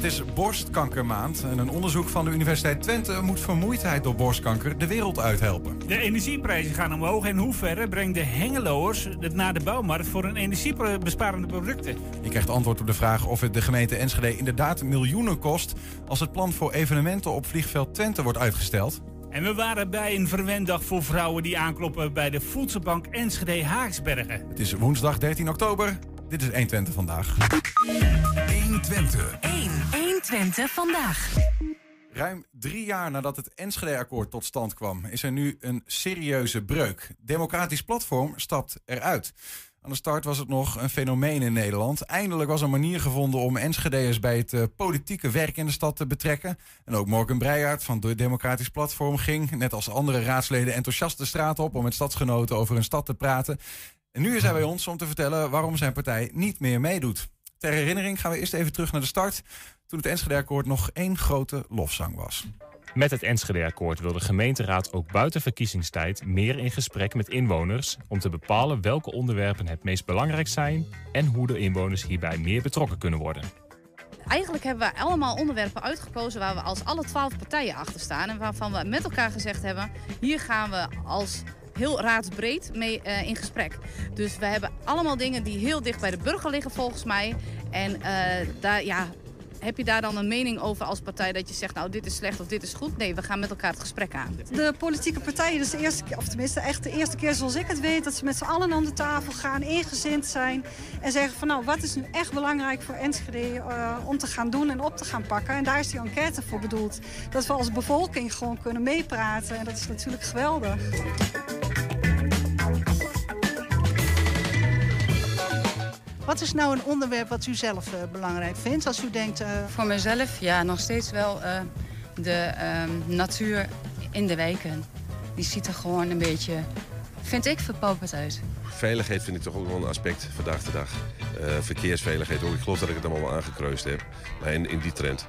Het is borstkankermaand en een onderzoek van de Universiteit Twente moet vermoeidheid door borstkanker de wereld uithelpen. De energieprijzen gaan omhoog. En hoe ver brengt de Hengeloers het naar de bouwmarkt voor een energiebesparende producten? Je krijgt antwoord op de vraag of het de gemeente Enschede inderdaad miljoenen kost als het plan voor evenementen op vliegveld Twente wordt uitgesteld. En we waren bij een verwenddag voor vrouwen die aankloppen bij de voedselbank Enschede Haaksbergen. Het is woensdag 13 oktober. Dit is 120 vandaag. 120. 1. 120 vandaag. Ruim drie jaar nadat het Enschede-akkoord tot stand kwam, is er nu een serieuze breuk. Democratisch Platform stapt eruit. Aan de start was het nog een fenomeen in Nederland. Eindelijk was een manier gevonden om Enschede'ers bij het uh, politieke werk in de stad te betrekken. En ook Morgan Breijaard van de Democratisch Platform ging, net als andere raadsleden, enthousiast de straat op om met stadsgenoten over hun stad te praten. En nu is hij bij ons om te vertellen waarom zijn partij niet meer meedoet. Ter herinnering gaan we eerst even terug naar de start, toen het Enschede-akkoord nog één grote lofzang was. Met het Enschede-akkoord wil de gemeenteraad ook buiten verkiezingstijd meer in gesprek met inwoners om te bepalen welke onderwerpen het meest belangrijk zijn en hoe de inwoners hierbij meer betrokken kunnen worden. Eigenlijk hebben we allemaal onderwerpen uitgekozen waar we als alle twaalf partijen achter staan en waarvan we met elkaar gezegd hebben: hier gaan we als heel raadsbreed mee uh, in gesprek. Dus we hebben allemaal dingen die heel dicht bij de burger liggen volgens mij. En uh, daar, ja, heb je daar dan een mening over als partij dat je zegt, nou dit is slecht of dit is goed? Nee, we gaan met elkaar het gesprek aan. De politieke partijen, dus de eerste keer, of tenminste echt de eerste keer zoals ik het weet, dat ze met z'n allen aan de tafel gaan, ingezind zijn en zeggen van nou wat is nu echt belangrijk voor Enschede uh, om te gaan doen en op te gaan pakken. En daar is die enquête voor bedoeld. Dat we als bevolking gewoon kunnen meepraten en dat is natuurlijk geweldig. Wat is nou een onderwerp wat u zelf uh, belangrijk vindt? Als u denkt. Uh... Voor mezelf, ja, nog steeds wel uh, de natuur in de wijken. Die ziet er gewoon een beetje, vind ik, verpauperd uit. Veiligheid vind ik toch ook wel een aspect vandaag de dag. verkeersveiligheid ook. Ik geloof dat ik het allemaal wel aangekruist heb. Maar in, in die trend.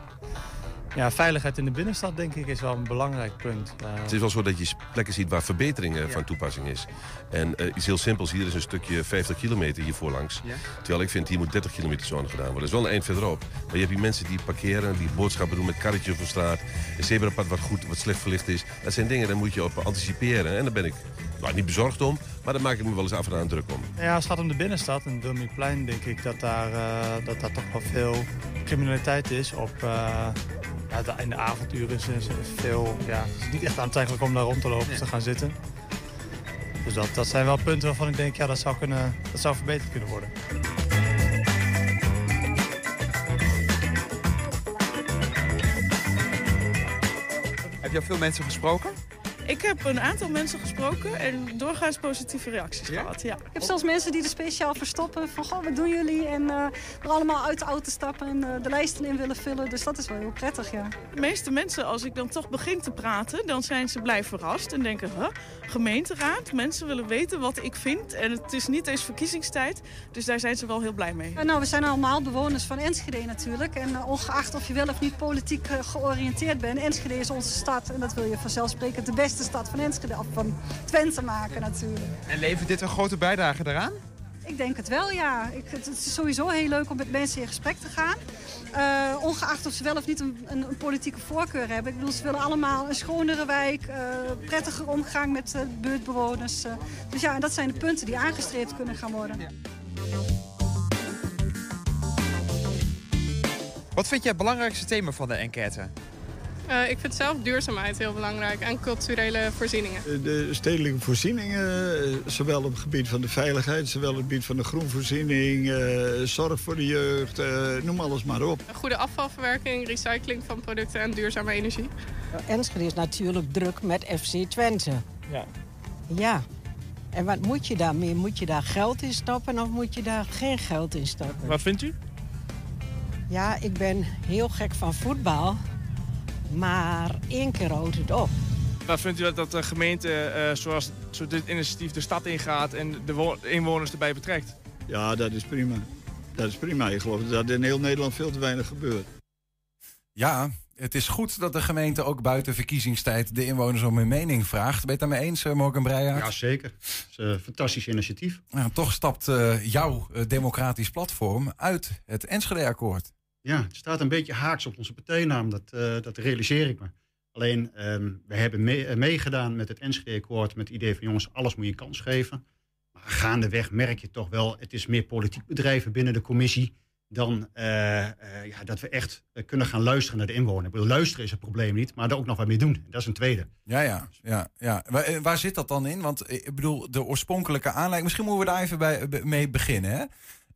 Ja, veiligheid in de binnenstad denk ik is wel een belangrijk punt. Uh... Het is wel zo dat je plekken ziet waar verbeteringen ja. van toepassing is. En uh, iets heel simpels, hier is een stukje 50 kilometer hier voorlangs. Ja. Terwijl ik vind, hier moet 30 kilometer zone gedaan worden. Dat is wel een eind verderop. Maar je hebt hier mensen die parkeren, die boodschappen doen met karretjes op straat. Een zebrapad wat goed, wat slecht verlicht is. Dat zijn dingen, daar moet je op anticiperen. En daar ben ik nou, niet bezorgd om, maar daar maak ik me wel eens af en aan druk om. Ja, als het gaat om de binnenstad, en Wilmingplein, denk ik dat daar, uh, dat daar toch wel veel criminaliteit is op... Ja, in de avonduren is er veel, ja, het is niet echt aantrekkelijk om daar rond te lopen nee. te gaan zitten. Dus dat, dat zijn wel punten waarvan ik denk, ja, dat zou, kunnen, dat zou verbeterd kunnen worden. Heb je al veel mensen gesproken? Ik heb een aantal mensen gesproken en doorgaans positieve reacties ja? gehad. Ja. Ik heb zelfs mensen die er speciaal verstoppen van, goh, wat doen jullie? En uh, er allemaal uit de auto stappen en uh, de lijsten in willen vullen. Dus dat is wel heel prettig, ja. De meeste mensen, als ik dan toch begin te praten, dan zijn ze blij verrast. En denken, huh, gemeenteraad, mensen willen weten wat ik vind. En het is niet eens verkiezingstijd, dus daar zijn ze wel heel blij mee. Nou, we zijn allemaal bewoners van Enschede natuurlijk. En uh, ongeacht of je wel of niet politiek georiënteerd bent, Enschede is onze stad. En dat wil je vanzelfsprekend de beste stad van Enschede, of van Twente maken natuurlijk. En levert dit een grote bijdrage daaraan? Ik denk het wel, ja. Ik, het, is sowieso heel leuk om met mensen in gesprek te gaan. Uh, ongeacht of ze wel of niet een, een, een, politieke voorkeur hebben. Ik bedoel, ze willen allemaal een schonere wijk, uh, prettiger omgang met uh, buurtbewoners. dus ja, en dat zijn de punten die aangestreefd kunnen gaan worden. Ja. Wat vind jij het belangrijkste thema van de enquête? Uh, ik vind zelf duurzaamheid heel belangrijk en culturele voorzieningen. De stedelijke voorzieningen, zowel op het gebied van de veiligheid... zowel op het gebied van de groenvoorziening, uh, zorg voor de jeugd, uh, noem alles maar op. Een goede afvalverwerking, recycling van producten en duurzame energie. Enschede is natuurlijk druk met FC Twente. Ja. Ja. En wat moet je daarmee? Moet je daar geld in stoppen of moet je daar geen geld in stoppen? Wat vindt u? Ja, ik ben heel gek van voetbal... Maar één keer houdt het op. Wat vindt u dat de gemeente, uh, zoals zo dit initiatief, de stad ingaat en de inwoners erbij betrekt? Ja, dat is prima. Dat is prima. Ik geloof dat in heel Nederland veel te weinig gebeurt. Ja, het is goed dat de gemeente ook buiten verkiezingstijd de inwoners om hun mening vraagt. Ben je het daarmee eens, Morgan Breijaard? Ja, zeker. Het is een fantastisch initiatief. Ja, toch stapt uh, jouw democratisch platform uit het Enschede-akkoord. Ja, het staat een beetje haaks op onze partijnaam, dat, eh, dat realiseer ik me. Alleen, ehm, we hebben eh, meegedaan met het Enschede-akkoord met het idee van jongens, alles moet je kans geven. Maar gaandeweg merk je toch wel, het is meer politiek bedrijven binnen de commissie dan eh, ja, dat we echt kunnen gaan luisteren naar de inwoner. Luisteren is het probleem niet, maar er ook nog wat mee doen. Dat is een tweede. Ja, ja, ja, ja. Waar, zit dat dan in? Want ik bedoel, de oorspronkelijke aanleiding... Misschien moeten we daar even bij, mee beginnen, hè?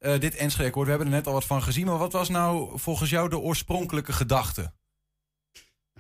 Eh, dit Enschede-akkoord, we hebben er net al wat van gezien. Maar wat was nou volgens jou de oorspronkelijke gedachte?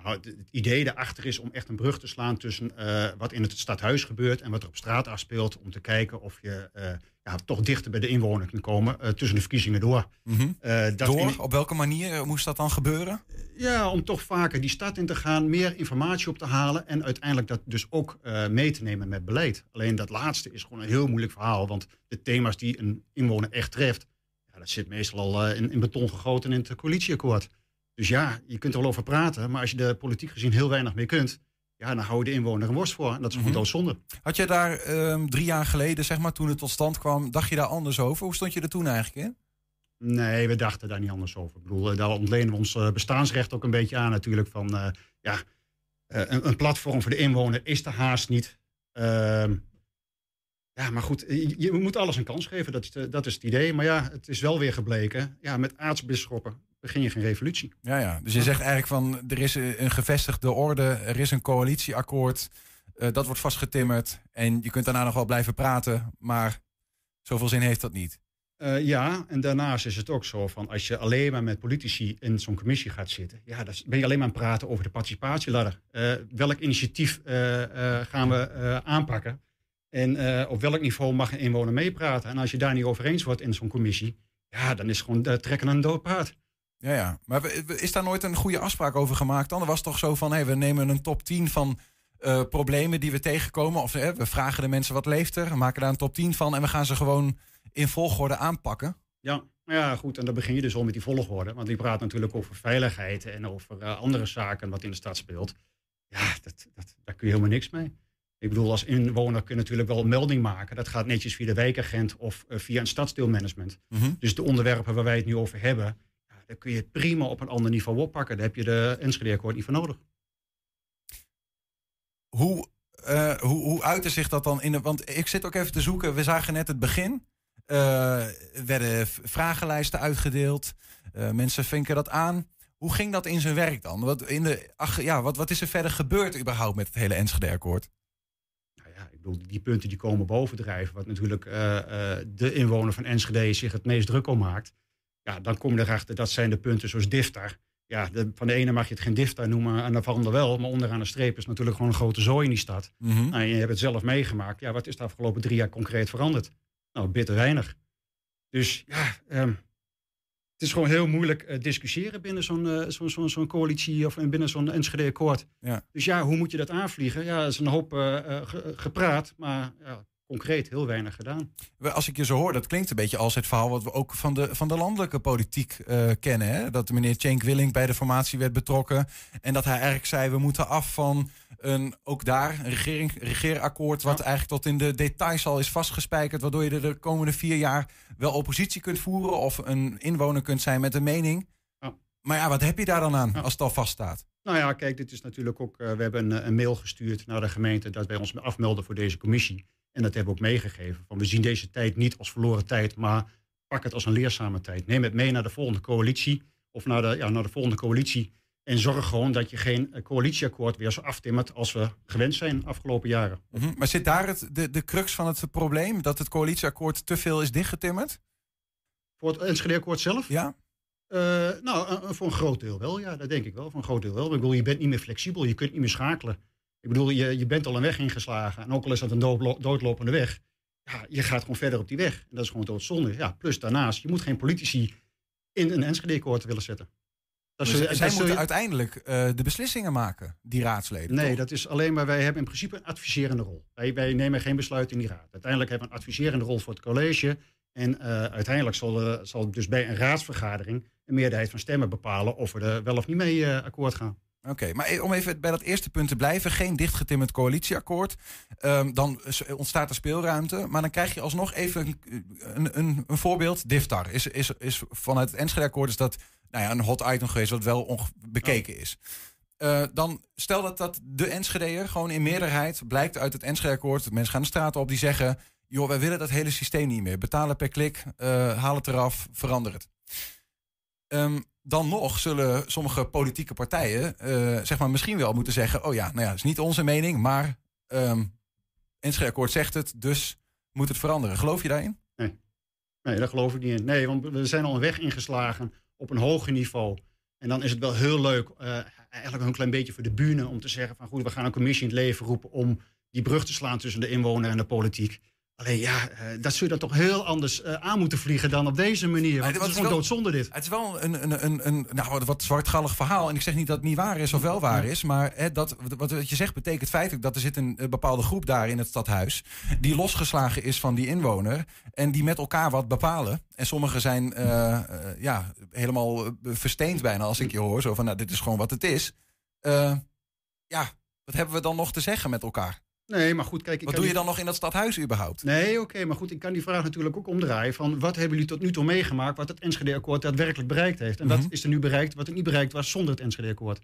Nou, het, idee daarachter is om echt een brug te slaan tussen eh, wat in het stadhuis gebeurt en wat er op straat afspeelt. Om te kijken of je eh, ja, toch dichter bij de inwoner kunt komen eh, tussen de verkiezingen door. Mhm. Dat Door? in- Op welke manier moest dat dan gebeuren? ja, om toch vaker die stad in te gaan, meer informatie op te halen en uiteindelijk dat dus ook mee te nemen met beleid. Alleen dat laatste is gewoon een heel moeilijk verhaal, want de thema's die een inwoner echt treft, ja, dat zit meestal al in, in beton gegoten in het coalitieakkoord. Dus ja, je kunt er wel over praten, maar als je er politiek gezien heel weinig mee kunt, ja, dan hou je de inwoner een worst voor en dat is Mhm. gewoon doodzonde. Had je daar ehm, drie jaar geleden, zeg maar, toen het tot stand kwam... dacht je daar anders over? Hoe stond je er toen eigenlijk in? Nee, we dachten daar niet anders over. Ik bedoel, eh, daar ontlenen we ons eh, bestaansrecht ook een beetje aan natuurlijk. Van, eh, ja, een, een platform voor de inwoner is de haast niet. Ehm, ja, maar goed, je, je moet alles een kans geven. Dat is, de- dat is het idee. Maar ja, het is wel weer gebleken. Ja, met aartsbisschoppen begin je geen revolutie. Ja, ja. Dus je zegt eigenlijk van, er is een gevestigde orde, er is een coalitieakkoord, eh, dat wordt vastgetimmerd en je kunt daarna nog wel blijven praten, maar zoveel zin heeft dat niet. Eh, ja, en daarnaast is het ook zo van als je alleen maar met politici in zo'n commissie gaat zitten, ja, dan ben je alleen maar aan het praten over de participatieladder. Eh, welk initiatief eh, eh, gaan we eh, aanpakken? En eh, op welk niveau mag een inwoner meepraten? En als je daar niet over eens wordt in zo'n commissie, ja, dan is het gewoon trekken aan een dood paard. Ja, ja. Maar is daar nooit een goede afspraak over gemaakt dan? Er was toch zo van, hé, we nemen een top 10 van eh, problemen die we tegenkomen. Of we vragen de mensen wat leeft er, we maken daar een top 10 van en we gaan ze gewoon in volgorde aanpakken. Ja, ja, goed. En dan begin je dus al met die volgorde. Want die praat natuurlijk over veiligheid en over eh, andere zaken wat in de stad speelt. Ja, dat, dat, daar kun je helemaal niks mee. Ik bedoel, als inwoner kun je natuurlijk wel een melding maken. Dat gaat netjes via de wijkagent of eh, via een stadsdeelmanagement. Mhm. Dus de onderwerpen waar wij het nu over hebben, ja, daar kun je het prima op een ander niveau oppakken. Daar heb je de Enschede-akkoord niet voor nodig. Hoe, eh hoe, hoe uitte zich dat dan in de... Want ik zit ook even te zoeken. We zagen net het begin. Er werden vragenlijsten uitgedeeld. Eh, mensen vinken dat aan. Hoe ging dat in zijn werk dan? Wat, in de, ach, ja, wat, wat is er verder gebeurd überhaupt met het hele Enschede-akkoord? Ik bedoel, die punten die komen bovendrijven, wat natuurlijk de inwoner van Enschede zich het meest druk om maakt. Ja, dan kom je erachter, dat zijn de punten zoals DIFTAR. Ja, de, van de ene mag je het geen DIFTAR noemen en van de wel. Maar onderaan de streep is natuurlijk gewoon een grote zooi in die stad. Nou, je hebt het zelf meegemaakt. Ja, wat is de afgelopen drie jaar concreet veranderd? Nou, bitter weinig. Dus ja, ehm, het is gewoon heel moeilijk eh, discussiëren binnen zo'n eh, zo'n coalitie of binnen zo'n Enschede-akkoord. Ja. Dus ja, hoe moet je dat aanvliegen? Ja, er is een hoop eh, ge- gepraat, maar ja, concreet heel weinig gedaan. Als ik je zo hoor, dat klinkt een beetje als het verhaal wat we ook van de, van de landelijke politiek eh, kennen. Hè? Dat meneer Cenk Willink bij de formatie werd betrokken. En dat hij eigenlijk zei, we moeten af van een, ook daar een regering, regeerakkoord... wat eigenlijk tot in de details al is vastgespijkerd... waardoor je er de komende vier jaar wel oppositie kunt voeren... of een inwoner kunt zijn met een mening. Maar ja, wat heb je daar dan aan als het al vaststaat? Nou ja, kijk, dit is natuurlijk ook. eh, we hebben een, een mail gestuurd naar de gemeente dat wij ons afmelden voor deze commissie. En dat hebben we ook meegegeven. Van we zien deze tijd niet als verloren tijd, maar pak het als een leerzame tijd. Neem het mee naar de volgende coalitie of naar de, ja, naar de volgende coalitie. En zorg gewoon dat je geen eh, coalitieakkoord weer zo aftimmert als we gewend zijn de afgelopen jaren. Mhm. Maar zit daar het, de, de crux van het probleem? Dat het coalitieakkoord te veel is dichtgetimmerd? Voor het Enschede-akkoord zelf? Ja. Eh, nou, eh, voor een groot deel wel, ja, dat denk ik wel. Voor een groot deel wel. Ik bedoel, je bent niet meer flexibel, je kunt niet meer schakelen. Ik bedoel, je, je bent al een weg ingeslagen. En ook al is dat een doodlo- doodlopende weg, ja, je gaat gewoon verder op die weg. En dat is gewoon doodzonde. Ja, plus daarnaast, je moet geen politici in een Enschede-akkoord willen zetten. Dat Dus zij dat moeten je- uiteindelijk eh, de beslissingen maken, die raadsleden. Nee, toch? dat is alleen maar, wij hebben in principe een adviserende rol. Wij, wij nemen geen besluit in die raad. Uiteindelijk hebben we een adviserende rol voor het college. En eh, uiteindelijk zal, eh, zal dus bij een raadsvergadering een meerderheid van stemmen bepalen of we er wel of niet mee akkoord gaan. Oké, maar e- om even bij dat eerste punt te blijven. Geen dichtgetimmerd coalitieakkoord. Ehm, dan ontstaat er speelruimte. Maar dan krijg je alsnog even een, een, een, voorbeeld. Diftar is, is, is vanuit het Enschede-akkoord is dat nou ja, een hot item geweest... wat wel bekeken is. Eh, dan stel dat dat de Enschede'er gewoon in meerderheid... blijkt uit het Enschede-akkoord... mensen gaan de straat op die zeggen... joh, wij willen dat hele systeem niet meer. Betalen per klik, eh, haal het eraf, verander het. Ehm, dan nog zullen sommige politieke partijen eh, zeg maar misschien wel moeten zeggen: Oh ja, nou ja, dat is niet onze mening, maar ehm Enschede-akkoord zegt het, dus moet het veranderen. Geloof je daarin? Nee. nee, daar geloof ik niet in. Nee, want we zijn al een weg ingeslagen op een hoger niveau. En dan is het wel heel leuk, eh, eigenlijk een klein beetje voor de bühne, om te zeggen van goed, we gaan een commissie in het leven roepen om die brug te slaan tussen de inwoner en de politiek. Alleen ja, eh, dat zul je dan toch heel anders eh, aan moeten vliegen dan op deze manier. Want het is gewoon doodzonde dit. Het is wel een, een, een, een nou, wat- zwartgallig verhaal. En ik zeg niet dat het niet waar is of wel waar is. Maar hè, dat, wat, je zegt betekent feitelijk dat er zit een, bepaalde groep daar in het stadhuis. Die losgeslagen is van die inwoner. En die met elkaar wat bepalen. En sommigen zijn eh, ja, helemaal versteend bijna als ik je hoor. Zo van, nou, dit is gewoon wat het is. Ja, wat hebben we dan nog te zeggen met elkaar? Nee, maar goed, kijk. ik Wat doe je die- dan nog in dat stadhuis überhaupt? Nee, oké, maar goed, ik kan die vraag natuurlijk ook omdraaien. Van wat hebben jullie tot nu toe meegemaakt wat het Enschede-akkoord daadwerkelijk bereikt heeft? En Mhm. wat is er nu bereikt wat het niet bereikt was zonder het Enschede-akkoord?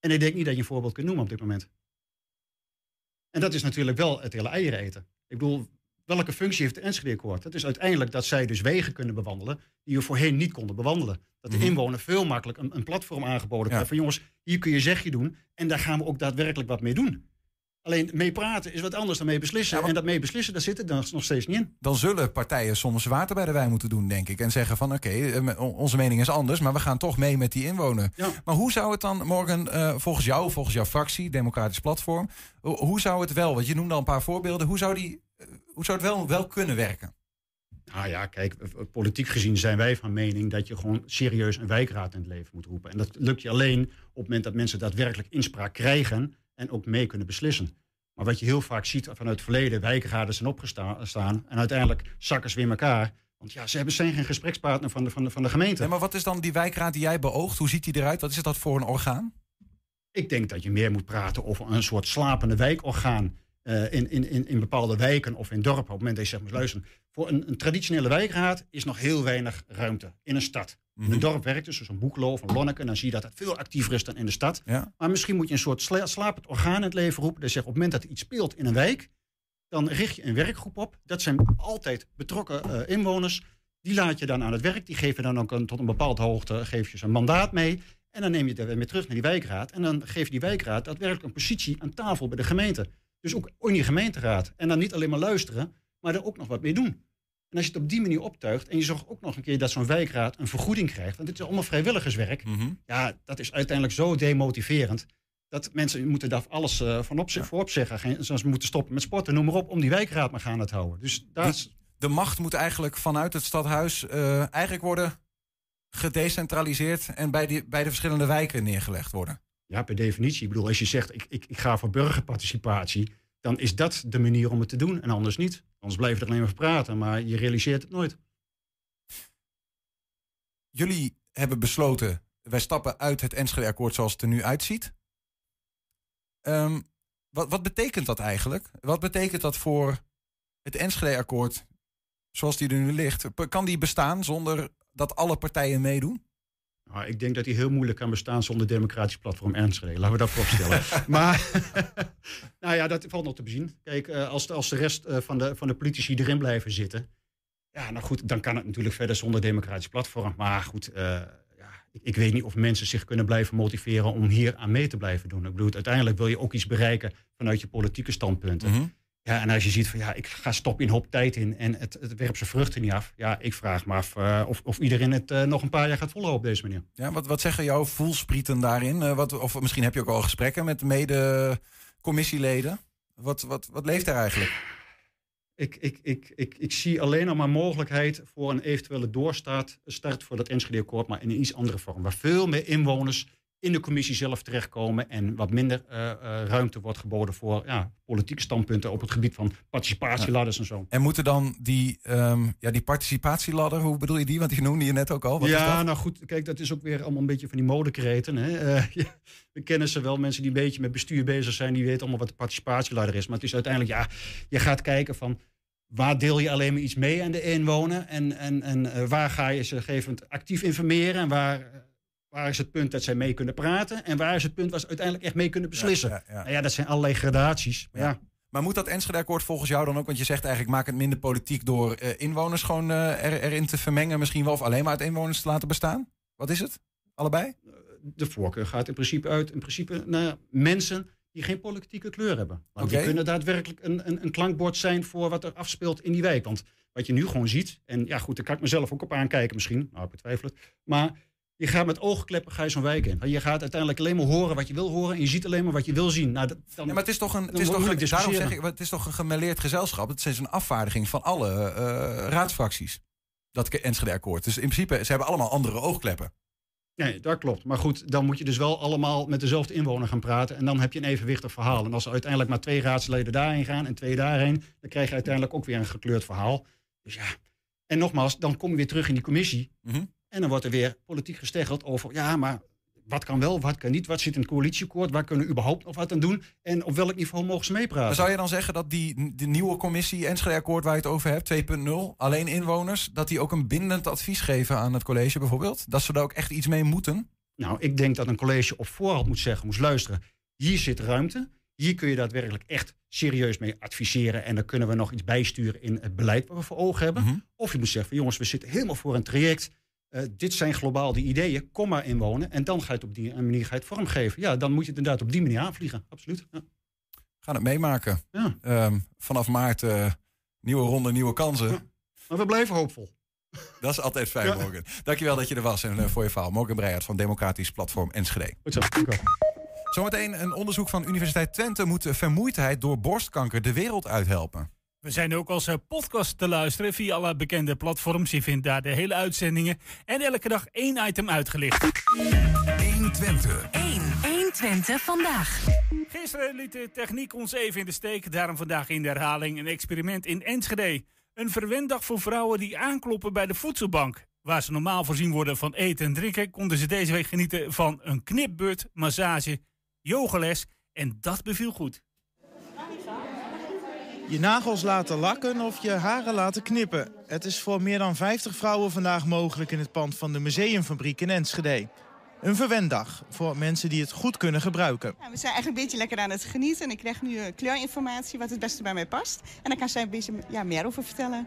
En ik denk niet dat je een voorbeeld kunt noemen op dit moment. En dat is natuurlijk wel het hele eieren eten. Ik bedoel, welke functie heeft het Enschede-akkoord? Dat is uiteindelijk dat zij dus wegen kunnen bewandelen die we voorheen niet konden bewandelen. Dat de Mhm. inwoner veel makkelijk een, een platform aangeboden krijgt van jongens, hier kun je zegje doen en daar gaan we ook daadwerkelijk wat mee doen. Alleen mee praten is wat anders dan mee beslissen. en dat mee beslissen, daar zit het dan nog steeds niet in. dan zullen partijen soms water bij de wijn moeten doen, denk ik. En zeggen van oké, eh, onze mening is anders, maar we gaan toch mee met die inwoner. Maar hoe zou het dan morgen, eh, volgens jou, volgens jouw fractie, Democratisch Platform, ho- hoe zou het wel, want je noemde al een paar voorbeelden, hoe zou, die, eh, hoe zou het wel, wel kunnen werken? Nou ja, kijk, politiek gezien zijn wij van mening dat je gewoon serieus een wijkraad in het leven moet roepen. En dat lukt je alleen op het moment dat mensen daadwerkelijk inspraak krijgen en ook mee kunnen beslissen. Maar wat je heel vaak ziet vanuit het verleden, wijkraden zijn opgestaan en uiteindelijk zakken ze weer elkaar. Want ja, ze hebben zijn geen gesprekspartner van de, van de, van de gemeente. Ja, maar wat is dan die wijkraad die jij beoogt? Hoe ziet die eruit? Wat is dat voor een orgaan? Ik denk dat je meer moet praten over een soort slapende wijkorgaan eh, in, in, in, in bepaalde wijken of in dorpen. Op het moment dat je zegt, moet luisteren. Voor een, een traditionele wijkraad is nog heel weinig ruimte in een stad. In een dorp werkt dus, een Boekelo of een Lonneke, dan zie je dat het veel actiever is dan in de stad. Ja. Maar misschien moet je een soort sla- slapend orgaan in het leven roepen. Dat zegt op het moment dat er iets speelt in een wijk, dan richt je een werkgroep op. Dat zijn altijd betrokken eh, inwoners. Die laat je dan aan het werk. Die geven dan ook een, tot een bepaalde hoogte geef je ze een mandaat mee. En dan neem je het weer mee terug naar die wijkraad. En dan geeft die wijkraad daadwerkelijk een positie aan tafel bij de gemeente. Dus ook in die gemeenteraad. En dan niet alleen maar luisteren, maar er ook nog wat mee doen. En als je het op die manier optuigt en je zorgt ook nog een keer dat zo'n wijkraad een vergoeding krijgt, want dit is allemaal vrijwilligerswerk, Mhm. ja, dat is uiteindelijk zo demotiverend. Dat mensen moeten daar alles eh, van op, voor opzeggen. Geen, zoals ze moeten stoppen met sporten, noem maar op, om die wijkraad maar gaan te houden. Dus daar is, De macht moet eigenlijk vanuit het stadhuis eh, eigenlijk worden gedecentraliseerd en bij, die, bij de verschillende wijken neergelegd worden. Ja, per definitie. Ik bedoel, als je zegt, ik, ik, ik ga voor burgerparticipatie, dan is dat de manier om het te doen en anders niet. Anders blijf je er alleen maar praten, maar je realiseert het nooit. Jullie hebben besloten, wij stappen uit het Enschede-akkoord zoals het er nu uitziet. Ehm, wat, wat betekent dat eigenlijk? Wat betekent dat voor het Enschede-akkoord zoals die er nu ligt? Kan die bestaan zonder dat alle partijen meedoen? Ik denk dat hij heel moeilijk kan bestaan zonder democratisch platform Enschede. Laten we dat vooropstellen. maar nou ja, dat valt nog te bezien. Kijk, eh, als, de, als de rest eh, van, de, van de politici erin blijven zitten... Ja, nou goed, dan kan het natuurlijk verder zonder democratisch platform. Maar goed, eh, ja, ik, ik weet niet of mensen zich kunnen blijven motiveren... om hier aan mee te blijven doen. Ik bedoel, uiteindelijk wil je ook iets bereiken vanuit je politieke standpunten. Mhm. Ja, en als je ziet van ja, ik ga stop in hoop tijd in en het, het werpt zijn vruchten niet af. Ja, ik vraag me af eh, of, of iedereen het eh, nog een paar jaar gaat volhouden op deze manier. Ja, wat, wat zeggen jouw voelsprieten daarin? Eh, wat, of misschien heb je ook al gesprekken met mede-commissieleden. Wat, wat, wat leeft er eigenlijk? Ik, ik, ik, ik, ik zie alleen nog maar mogelijkheid voor een eventuele doorstart start voor dat Enschede-akkoord, maar in een iets andere vorm. Waar veel meer inwoners in de commissie zelf terechtkomen en wat minder eh, eh, ruimte wordt geboden voor ja, politieke standpunten op het gebied van participatieladders en zo. En moeten dan die, ehm, ja, die participatieladder, hoe bedoel je die? Want die noemde je net ook al. Wat is ja, dat? nou goed, kijk, dat is ook weer allemaal een beetje van die modekreten. Hè? Eh, ja, we kennen ze wel, mensen die een beetje met bestuur bezig zijn, die weten allemaal wat de participatieladder is. Maar het is uiteindelijk, ja, je gaat kijken van waar deel je alleen maar iets mee aan de inwoner en, en, en waar ga je ze gegeven actief informeren en waar, waar is het punt dat zij mee kunnen praten en waar is het punt waar ze uiteindelijk echt mee kunnen beslissen. Ja, ja, ja. Nou ja, dat zijn allerlei gradaties. Maar ja. Maar moet dat Enschede-akkoord volgens jou dan ook? Want je zegt eigenlijk maak het minder politiek door eh, inwoners gewoon eh, er, erin te vermengen. Misschien wel of alleen maar uit inwoners te laten bestaan. Wat is het? Allebei? de voorkeur gaat in principe uit in principe naar mensen die geen politieke kleur hebben. Want die kunnen daadwerkelijk een, een, een klankbord zijn voor wat er afspeelt in die wijk. Want wat je nu gewoon ziet, en ja goed, daar kan ik mezelf ook op aankijken misschien, nou ik betwijfel het. Maar je gaat met oogkleppen ga je zo'n wijk in. Je gaat uiteindelijk alleen maar horen wat je wil horen en je ziet alleen maar wat je wil zien. Nou, dat, dan, Ja, maar het is toch een, het is toch een, daarom zeg ik, het is toch een gemêleerd gezelschap. Het is een afvaardiging van alle eh, raadsfracties. Dat Enschede-akkoord. Dus in principe, ze hebben allemaal andere oogkleppen. Nee, dat klopt. Maar goed, dan moet je dus wel allemaal met dezelfde inwoner gaan praten. En dan heb je een evenwichtig verhaal. En als er uiteindelijk maar twee raadsleden daarheen gaan en twee daarheen, dan krijg je uiteindelijk ook weer een gekleurd verhaal. Dus ja. En nogmaals, dan kom je weer terug in die commissie. Mhm. En dan wordt er weer politiek gesteggeld over, ja, maar wat kan wel, wat kan niet, wat zit in het coalitieakkoord, waar kunnen we überhaupt nog wat aan doen en op welk niveau mogen ze meepraten. Maar zou je dan zeggen dat die de nieuwe commissie Enschede-akkoord waar je het over hebt, 2.0, alleen inwoners, dat die ook een bindend advies geven aan het college bijvoorbeeld? Dat ze daar ook echt iets mee moeten? Nou, ik denk dat een college op voorhand moet zeggen, moet luisteren. Hier zit ruimte. Hier kun je daadwerkelijk echt serieus mee adviseren. En dan kunnen we nog iets bijsturen in het beleid wat we voor ogen hebben. Mhm. Of je moet zeggen, van, jongens, we zitten helemaal voor een traject. Eh, dit zijn globaal de ideeën. Kom maar inwonen. En dan ga je het op die manier ga je het vormgeven. Ja, dan moet je het inderdaad op die manier aanvliegen. Absoluut. Ja. Gaan het meemaken. Ja. Ehm, vanaf maart eh, nieuwe ronde, nieuwe kansen. Maar we blijven hoopvol. Dat is altijd fijn, Ja. Morgan. Dankjewel dat je er was en eh, voor je verhaal. Morgan Breijert van Democratisch Platform Enschede. Goed zo. Dank. Zometeen een onderzoek van Universiteit Twente moet vermoeidheid door borstkanker de wereld uithelpen. We zijn ook als eh, podcast te luisteren via alle bekende platforms. Je vindt daar de hele uitzendingen en elke dag één item uitgelicht. 120. 1. 120 vandaag. Gisteren liet de techniek ons even in de steek. Daarom vandaag in de herhaling een experiment in Enschede. Een verwenddag voor vrouwen die aankloppen bij de voedselbank. Waar ze normaal voorzien worden van eten en drinken... konden ze deze week genieten van een knipbeurt, massage, yogales... en dat beviel goed. Je nagels laten lakken of je haren laten knippen. Het is voor meer dan 50 vrouwen vandaag mogelijk in het pand van de Museumfabriek in Enschede. Een verwenddag voor mensen die het goed kunnen gebruiken. Ja, we zijn eigenlijk een beetje lekker aan het genieten. En ik krijg nu eh, kleurinformatie wat het beste bij mij past. En daar kan zij een beetje ja, meer over vertellen.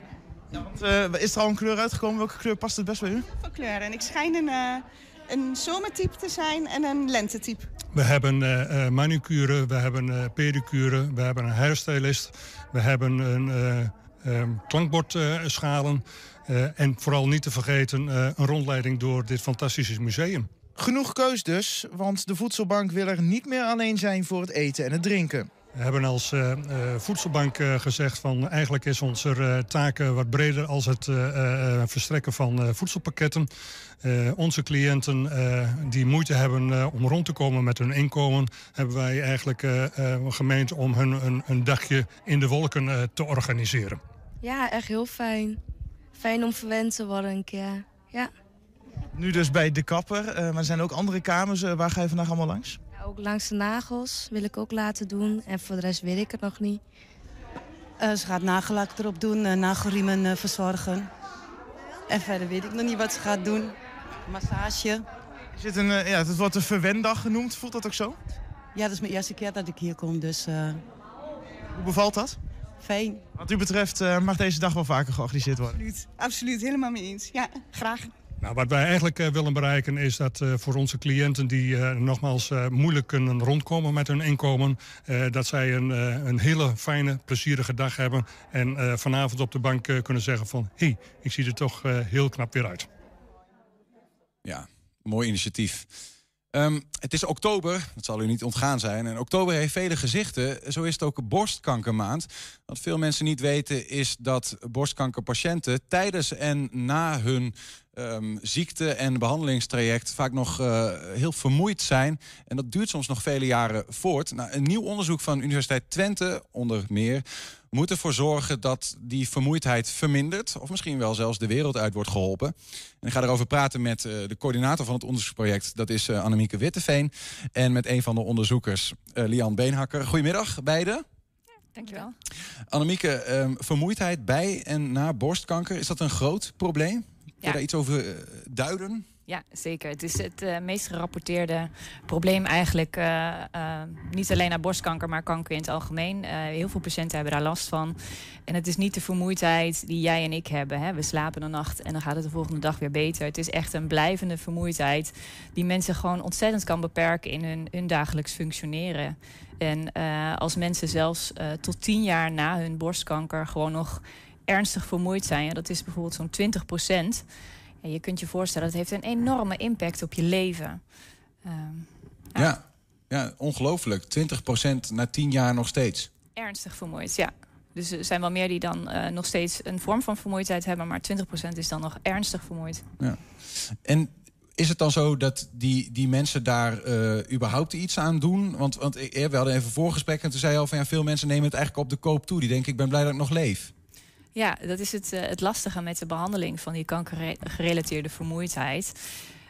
Want, eh, is er al een kleur uitgekomen? Welke kleur past het best bij u? Voor kleuren. En ik schijn een, eh, een zomertype te zijn en een lentetype. We hebben eh, eh, manucure, we hebben eh, pedicure, we hebben een hairstylist, we hebben een eh, klankbordschalen eh, en vooral niet te vergeten eh, een rondleiding door dit fantastische museum. Genoeg keus dus, want de voedselbank wil er niet meer alleen zijn voor het eten en het drinken. We hebben als eh, eh, voedselbank eh, gezegd van eigenlijk is onze eh, taak eh, wat breder als het eh, eh, verstrekken van eh, voedselpakketten. Eh, onze cliënten eh, die moeite hebben eh, om rond te komen met hun inkomen, hebben wij eigenlijk eh, eh, gemeend om hun een, een dagje in de wolken eh, te organiseren. Ja, echt heel fijn. Fijn om verwend te worden een keer. Ja. Nu dus bij de kapper, eh, maar er zijn ook andere kamers. Waar ga je vandaag allemaal langs? Ook langs de nagels wil ik ook laten doen. En voor de rest weet ik het nog niet. Eh, ze gaat nagellak erop doen, eh, nagelriemen eh, verzorgen. En verder weet ik nog niet wat ze gaat doen. Massage. Is dit een, eh, ja, het wordt een verwenddag genoemd, voelt dat ook zo? Ja, dat is mijn eerste keer dat ik hier kom, dus eh, Hoe bevalt dat? fijn. Wat u betreft eh, mag deze dag wel vaker georganiseerd worden. Absoluut, absoluut. Helemaal mee eens. Ja, graag. Nou, wat wij eigenlijk eh, willen bereiken is dat eh, voor onze cliënten die eh, nogmaals moeilijk kunnen rondkomen met hun inkomen, dat zij een, een hele fijne, plezierige dag hebben en vanavond op de bank kunnen zeggen van hé, hey, ik zie er toch heel knap weer uit. Ja, mooi initiatief. Ehm, het is oktober, dat zal u niet ontgaan zijn. En oktober heeft vele gezichten. Zo is het ook borstkankermaand. Wat veel mensen niet weten is dat borstkankerpatiënten tijdens en na hun ehm, ziekte- en behandelingstraject vaak nog eh, heel vermoeid zijn. En dat duurt soms nog vele jaren voort. Nou, een nieuw onderzoek van Universiteit Twente, onder meer, moet ervoor zorgen dat die vermoeidheid vermindert. Of misschien wel zelfs de wereld uit wordt geholpen. En ik ga erover praten met eh, de coördinator van het onderzoeksproject. Dat is uh, Annemieke Witteveen. En met een van de onderzoekers, Lian Beenhakker. Goedemiddag, beiden. Dankjewel. Annemieke, ehm, vermoeidheid bij en na borstkanker, is dat een groot probleem? Kun je Ja. daar iets over eh, duiden? Ja, zeker. Het is het eh, meest gerapporteerde probleem eigenlijk. eh, niet alleen naar borstkanker, maar kanker in het algemeen. Heel veel patiënten hebben daar last van. En het is niet de vermoeidheid die jij en ik hebben. Hè. We slapen een nacht en dan gaat het de volgende dag weer beter. Het is echt een blijvende vermoeidheid die mensen gewoon ontzettend kan beperken in hun, hun dagelijks functioneren. En als mensen zelfs tot tien jaar na hun borstkanker gewoon nog ernstig vermoeid zijn, ja, dat is bijvoorbeeld zo'n 20 procent. Ja, je kunt je voorstellen, dat heeft een enorme impact op je leven. Ehm, Ja, ja ongelooflijk. 20% na 10 jaar nog steeds. ernstig vermoeid, ja. Dus er zijn wel meer die dan eh, nog steeds een vorm van vermoeidheid hebben, maar 20% is dan nog ernstig vermoeid. Ja. En is het dan zo dat die, die mensen daar eh, überhaupt iets aan doen? Want, want eh, we hadden even een voorgesprek en toen zei je al van ja, veel mensen nemen het eigenlijk op de koop toe. Die denken ik ben blij dat ik nog leef. Ja, dat is het, eh, het lastige met de behandeling van die kankergerelateerde vermoeidheid.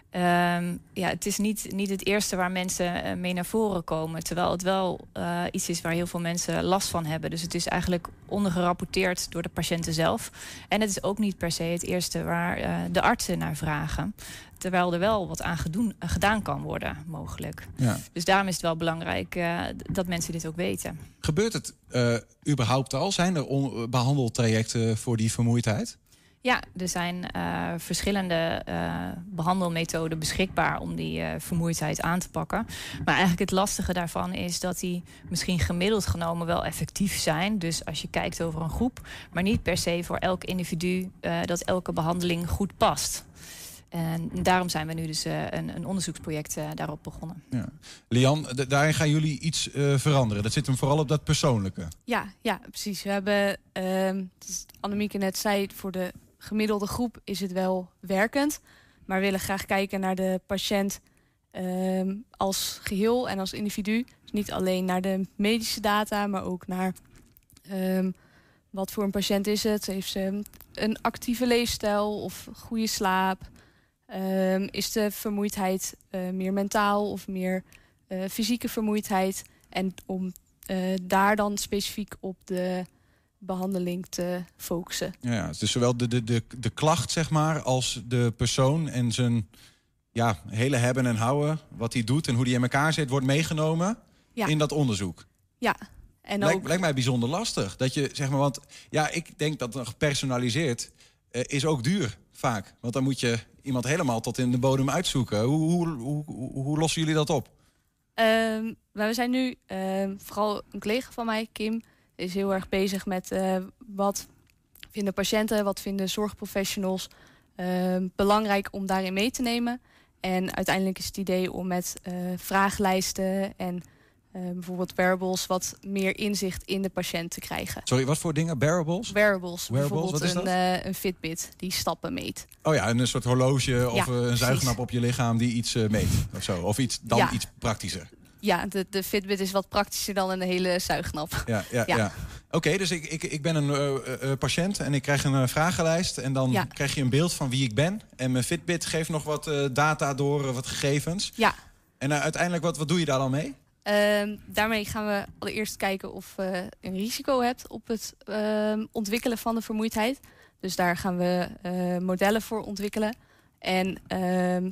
Ehm, ja, het is niet, niet het eerste waar mensen eh, mee naar voren komen. Terwijl het wel eh, iets is waar heel veel mensen last van hebben. Dus het is eigenlijk ondergerapporteerd door de patiënten zelf. En het is ook niet per se het eerste waar eh, de artsen naar vragen. Terwijl er wel wat aan gedoen, gedaan kan worden, mogelijk. Ja. Dus daarom is het wel belangrijk dat mensen dit ook weten. Gebeurt het überhaupt al? Zijn er behandeltrajecten voor die vermoeidheid? Ja, er zijn eh, verschillende eh, behandelmethoden beschikbaar om die eh, vermoeidheid aan te pakken. Maar eigenlijk het lastige daarvan is dat die misschien gemiddeld genomen wel effectief zijn. Dus als je kijkt over een groep, maar niet per se voor elk individu eh, dat elke behandeling goed past. En daarom zijn we nu dus eh, een, een onderzoeksproject eh, daarop begonnen. Ja. Lian, daarin gaan jullie iets eh, veranderen. Dat zit hem vooral op dat persoonlijke. Ja, ja, precies. We hebben, ehm dus Annemieke net zei, voor de gemiddelde groep is het wel werkend. Maar we willen graag kijken naar de patiënt ehm, als geheel en als individu. Dus niet alleen naar de medische data, maar ook naar ehm, wat voor een patiënt is het. Heeft ze een actieve leefstijl of goede slaap? Ehm, is de vermoeidheid eh, meer mentaal of meer eh, fysieke vermoeidheid? En om eh, daar dan specifiek op de behandeling te focussen. Ja, dus zowel de, de, de, de klacht, zeg maar, als de persoon en zijn ja, hele hebben en houden, wat hij doet en hoe hij in elkaar zit, wordt meegenomen Ja. in dat onderzoek. Ja, en lijkt, ook... lijkt mij bijzonder lastig. Dat je, zeg maar, want ja, ik denk dat een gepersonaliseerd eh, is ook duur vaak. Want dan moet je iemand helemaal tot in de bodem uitzoeken. Hoe, hoe, hoe, hoe, hoe lossen jullie dat op? Ehm, maar we zijn nu, ehm, vooral een collega van mij, Kim, is heel erg bezig met eh, wat vinden patiënten, wat vinden zorgprofessionals ehm, belangrijk om daarin mee te nemen. En uiteindelijk is het idee om met eh, vragenlijsten en eh, bijvoorbeeld wearables wat meer inzicht in de patiënt te krijgen. Sorry, wat voor dingen? Bearables? Wearables, Wearables, bijvoorbeeld wat is een, Fitbit die stappen meet. Oh ja, een soort horloge of Ja, een zuignap op je lichaam die iets meet of zo. Of iets, dan Ja. iets praktischer. Ja, de, de Fitbit is wat praktischer dan een hele zuignap. Ja, ja, ja. Oké, dus ik, ik, ik ben een eh, eh, eh, patiënt en ik krijg een vragenlijst. En dan Ja. krijg je een beeld van wie ik ben. En mijn Fitbit geeft nog wat data door, wat gegevens. Ja. En uiteindelijk, wat, wat doe je daar dan mee? Ehm, daarmee gaan we allereerst kijken of je een risico hebt op het ehm, ontwikkelen van de vermoeidheid. Dus daar gaan we modellen voor ontwikkelen. En ehm,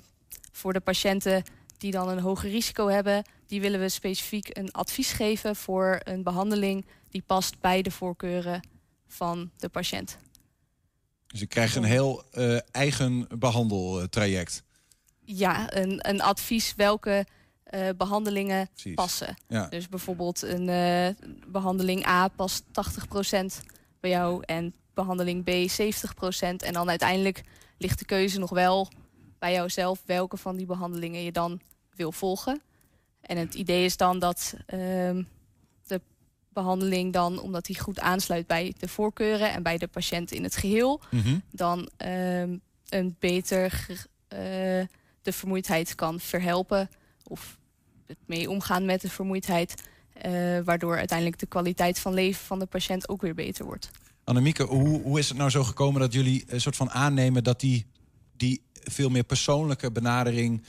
voor de patiënten die dan een hoger risico hebben, die willen we specifiek een advies geven voor een behandeling die past bij de voorkeuren van de patiënt. Dus ik krijg een heel eh, eigen behandeltraject. Ja, een, een advies welke eh, behandelingen Precies. passen. Ja. Dus bijvoorbeeld een eh, behandeling A past 80% bij jou en behandeling B 70%. En dan uiteindelijk ligt de keuze nog wel bij jouzelf welke van die behandelingen je dan wil volgen. En het idee is dan dat ehm, de behandeling dan, omdat die goed aansluit bij de voorkeuren en bij de patiënt in het geheel, Mhm. dan ehm, een beter eh, de vermoeidheid kan verhelpen of het mee omgaan met de vermoeidheid, eh, waardoor uiteindelijk de kwaliteit van leven van de patiënt ook weer beter wordt. Annemieke, hoe, hoe is het nou zo gekomen dat jullie een soort van aannemen dat die, die veel meer persoonlijke benadering eh,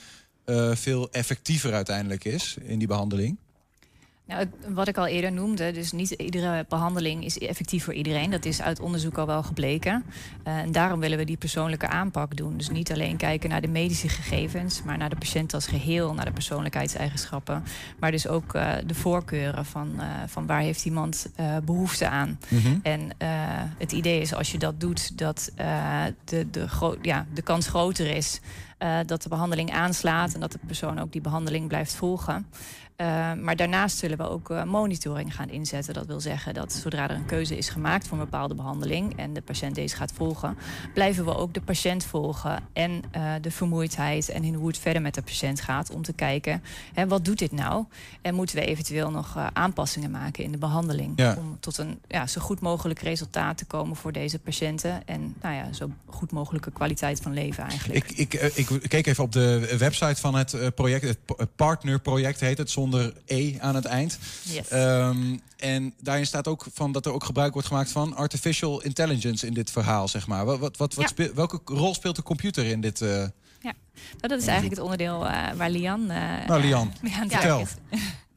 veel effectiever uiteindelijk is in die behandeling? Nou, het- wat ik al eerder noemde, dus niet iedere behandeling is effectief voor iedereen. Dat is uit onderzoek al wel gebleken. Eh, en daarom willen we die persoonlijke aanpak doen. Dus niet alleen kijken naar de medische gegevens, maar naar de patiënt als geheel, naar de persoonlijkheidseigenschappen. Maar dus ook eh, de voorkeuren van, eh, van waar heeft iemand eh, behoefte aan. Mhm. En het idee is als je dat doet, dat de, de, ja, de kans groter is dat de behandeling aanslaat en dat de persoon ook die behandeling blijft volgen. Eh, maar daarnaast zullen we ook eh, monitoring gaan inzetten. Dat wil zeggen dat zodra er een keuze is gemaakt voor een bepaalde behandeling en de patiënt deze gaat volgen, blijven we ook de patiënt volgen en eh, de vermoeidheid en in hoe het verder met de patiënt gaat om te kijken hè, wat doet dit nou en moeten we eventueel nog aanpassingen maken in de behandeling Ja. om tot een ja, zo goed mogelijk resultaat te komen voor deze patiënten en nou ja, zo goed mogelijke kwaliteit van leven eigenlijk. Ik, ik, ik keek even op de website van het project. Het partnerproject heet het, zonder E aan het eind. Yes. Ehm, en daarin staat ook van dat er ook gebruik wordt gemaakt van artificial intelligence in dit verhaal, zeg maar. Wat, wat, wat, Ja. speel- welke rol speelt de computer in dit? eh, Ja, nou, dat is eigenlijk het onderdeel eh, waar Lian. eh, Nou, Lian, vertel.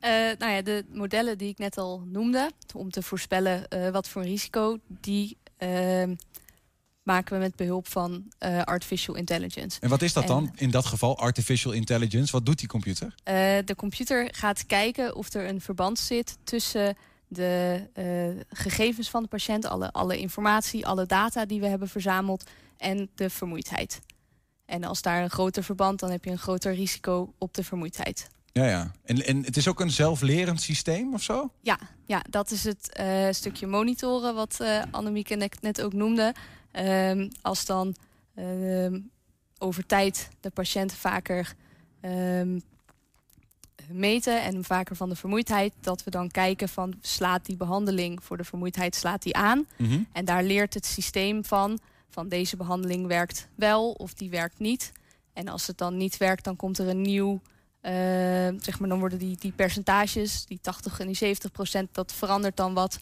Eh, nou ja, de modellen die ik net al noemde, om te voorspellen eh, wat voor risico, die ehm, maken we met behulp van eh, artificial intelligence. En wat is dat En, dan in dat geval, artificial intelligence? Wat doet die computer? eh, de computer gaat kijken of er een verband zit tussen de eh, gegevens van de patiënt, alle, alle informatie, alle data die we hebben verzameld en de vermoeidheid. En als daar een groter verband, dan heb je een groter risico op de vermoeidheid. Ja, ja. En, en het is ook een zelflerend systeem of zo? Ja, ja dat is het stukje monitoren wat eh Annemieke net, net ook noemde. Ehm, als dan ehm, over tijd de patiënt vaker ehm, meten en vaker van de vermoeidheid, dat we dan kijken van slaat die behandeling voor de vermoeidheid slaat die aan. Mhm. En daar leert het systeem van van deze behandeling werkt wel of die werkt niet. En als het dan niet werkt, dan komt er een nieuw zeg maar, dan worden die, die percentages, die 80 en die 70 procent, dat verandert dan wat.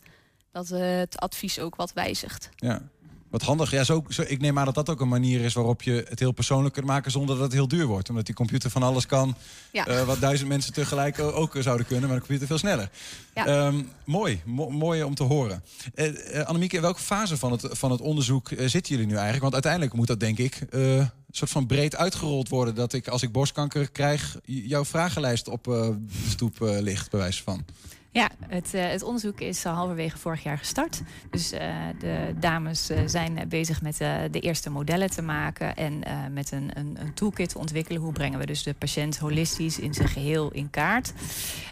Dat eh, het advies ook wat wijzigt. Ja. Wat handig. Ja, zo, zo, ik neem aan dat dat ook een manier is waarop je het heel persoonlijk kunt maken zonder dat het heel duur wordt. Omdat die computer van alles kan Ja. eh, wat duizend mensen tegelijk ook zouden kunnen, maar de computer veel sneller. Ja. Ehm, mooi, Mo- mooi om te horen. Eh, Annemieke, in welke fase van het, van het onderzoek zitten jullie nu eigenlijk? Want uiteindelijk moet dat denk ik een soort van breed uitgerold worden. Dat ik als ik borstkanker krijg, jouw vragenlijst op de stoep ligt, bij wijze van. Ja, het, eh, het onderzoek is al halverwege vorig jaar gestart. Dus eh, de dames eh, zijn eh, bezig met eh, de eerste modellen te maken en eh, met een, een, een toolkit te ontwikkelen. Hoe brengen we dus de patiënt holistisch in zijn geheel in kaart?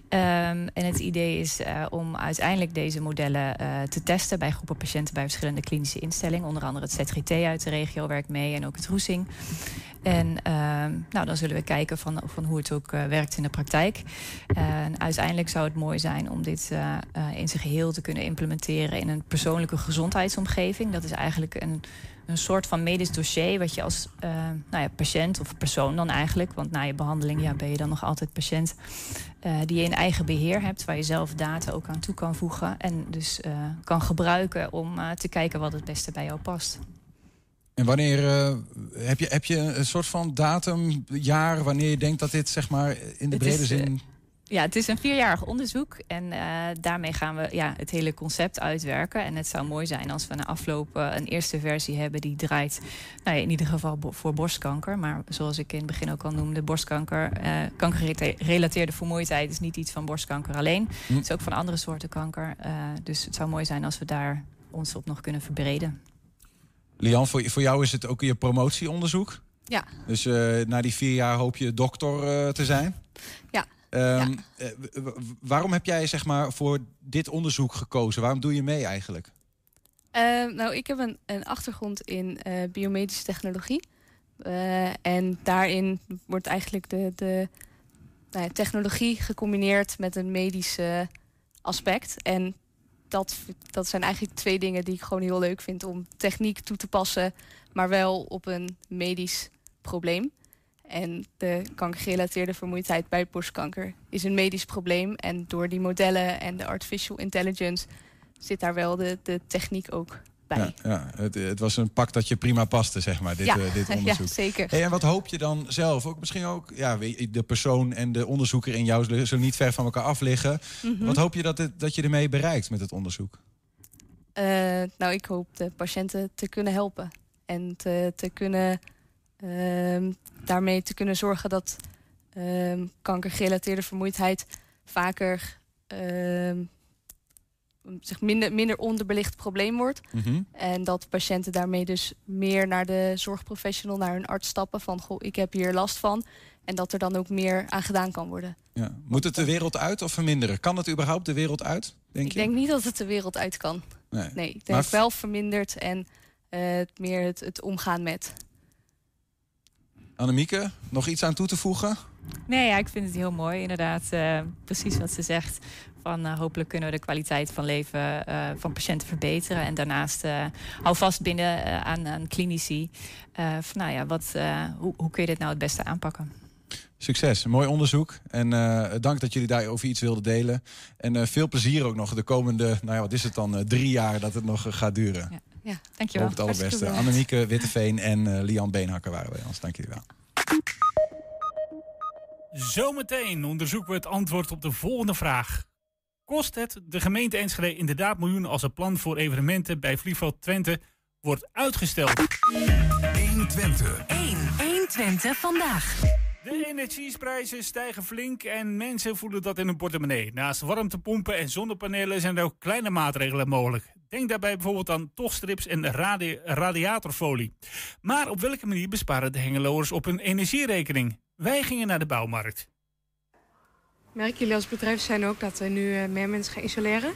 Ehm, en het idee is eh, om uiteindelijk deze modellen eh, te testen bij groepen patiënten bij verschillende klinische instellingen. Onder andere het ZGT uit de regio werkt mee en ook het Roesing. En ehm, nou, dan zullen we kijken van, van hoe het ook eh, werkt in de praktijk. En uiteindelijk zou het mooi zijn om dit in zijn geheel te kunnen implementeren in een persoonlijke gezondheidsomgeving. Dat is eigenlijk een, een soort van medisch dossier wat je als eh, nou ja, patiënt of persoon dan eigenlijk, want na je behandeling ja, ben je dan nog altijd patiënt, eh, die je in eigen beheer hebt, waar je zelf data ook aan toe kan voegen en dus eh, kan gebruiken om eh, te kijken wat het beste bij jou past. En wanneer eh, heb, je, heb je een soort van datum, jaar, wanneer je denkt dat dit zeg maar in de Het brede eh, zin. Ja, het is een vierjarig onderzoek en eh, daarmee gaan we ja, het hele concept uitwerken. En het zou mooi zijn als we na afloop eh, een eerste versie hebben die draait, nou ja, in ieder geval bo- voor borstkanker. Maar zoals ik in het begin ook al noemde, borstkanker, eh kankergerelateerde vermoeidheid is niet iets van borstkanker alleen. Hm. Het is ook van andere soorten kanker. Eh, dus het zou mooi zijn als we daar ons op nog kunnen verbreden. Lian, voor, voor jou is het ook je promotieonderzoek. Ja. Dus eh, na die vier jaar hoop je dokter eh, te zijn. Ja. Ehm, eh, waarom heb jij zeg maar voor dit onderzoek gekozen? Waarom doe je mee eigenlijk? Eh, nou, ik heb een, een achtergrond in eh, biomedische technologie. Eh, en daarin wordt eigenlijk de, de nou ja, technologie gecombineerd met een medisch aspect. En dat, dat zijn eigenlijk twee dingen die ik gewoon heel leuk vind om techniek toe te passen, maar wel op een medisch probleem. En de kankergerelateerde vermoeidheid bij borstkanker is een medisch probleem. En door die modellen en de artificial intelligence zit daar wel de, de techniek ook bij. Ja, ja. Het, het was een pak dat je prima paste, zeg maar, dit, Ja. eh, dit Ja, onderzoek. zeker. Hey, en wat hoop je dan zelf? Ook misschien ook, ja, de persoon en de onderzoeker in jou zullen niet ver van elkaar af liggen. Mhm. Wat hoop je dat, het, dat je ermee bereikt met het onderzoek? Eh, nou, ik hoop de patiënten te kunnen helpen. En te, te kunnen, ehm, daarmee te kunnen zorgen dat ehm, kankergerelateerde vermoeidheid vaker ehm, zeg, minder, minder onderbelicht probleem wordt. Mhm. En dat patiënten daarmee dus meer naar de zorgprofessional, naar hun arts stappen van goh, ik heb hier last van. En dat er dan ook meer aan gedaan kan worden. Ja. Moet het de wereld uit of verminderen? Kan het überhaupt de wereld uit, denk ik je? denk niet dat het de wereld uit kan. Nee. Nee, ik denk Maar- wel verminderd en eh, meer het, het omgaan met. Annemieke, nog iets aan toe te voegen? Nee, ja, ik vind het heel mooi. Inderdaad, eh, precies wat ze zegt. Van, eh, hopelijk kunnen we de kwaliteit van leven eh, van patiënten verbeteren. En daarnaast hou vast binnen aan, aan klinici. van, nou ja, wat, hoe, hoe kun je dit nou het beste aanpakken? Succes, mooi onderzoek. En dank dat jullie daarover iets wilden delen. En veel plezier ook nog de komende, nou ja, wat is het dan, drie jaar dat het nog gaat duren. Ja, ja dankjewel. Hoop het allerbeste. Annemieke Witteveen en eh, Lian Beenhakker waren bij ons. Dank jullie wel. Zometeen onderzoeken we het antwoord op de volgende vraag. Kost het de gemeente Enschede inderdaad miljoenen als het plan voor evenementen bij Vliegveld Twente wordt uitgesteld? 120. 1. 120 vandaag. De energieprijzen stijgen flink en mensen voelen dat in hun portemonnee. Naast warmtepompen en zonnepanelen zijn er ook kleine maatregelen mogelijk. Denk daarbij bijvoorbeeld aan tochtstrips en radi- radiatorfolie. Maar op welke manier besparen de Hengeloers op hun energierekening? Wij gingen naar de bouwmarkt. Merken jullie als bedrijf zijn ook dat er nu eh, meer mensen gaan isoleren?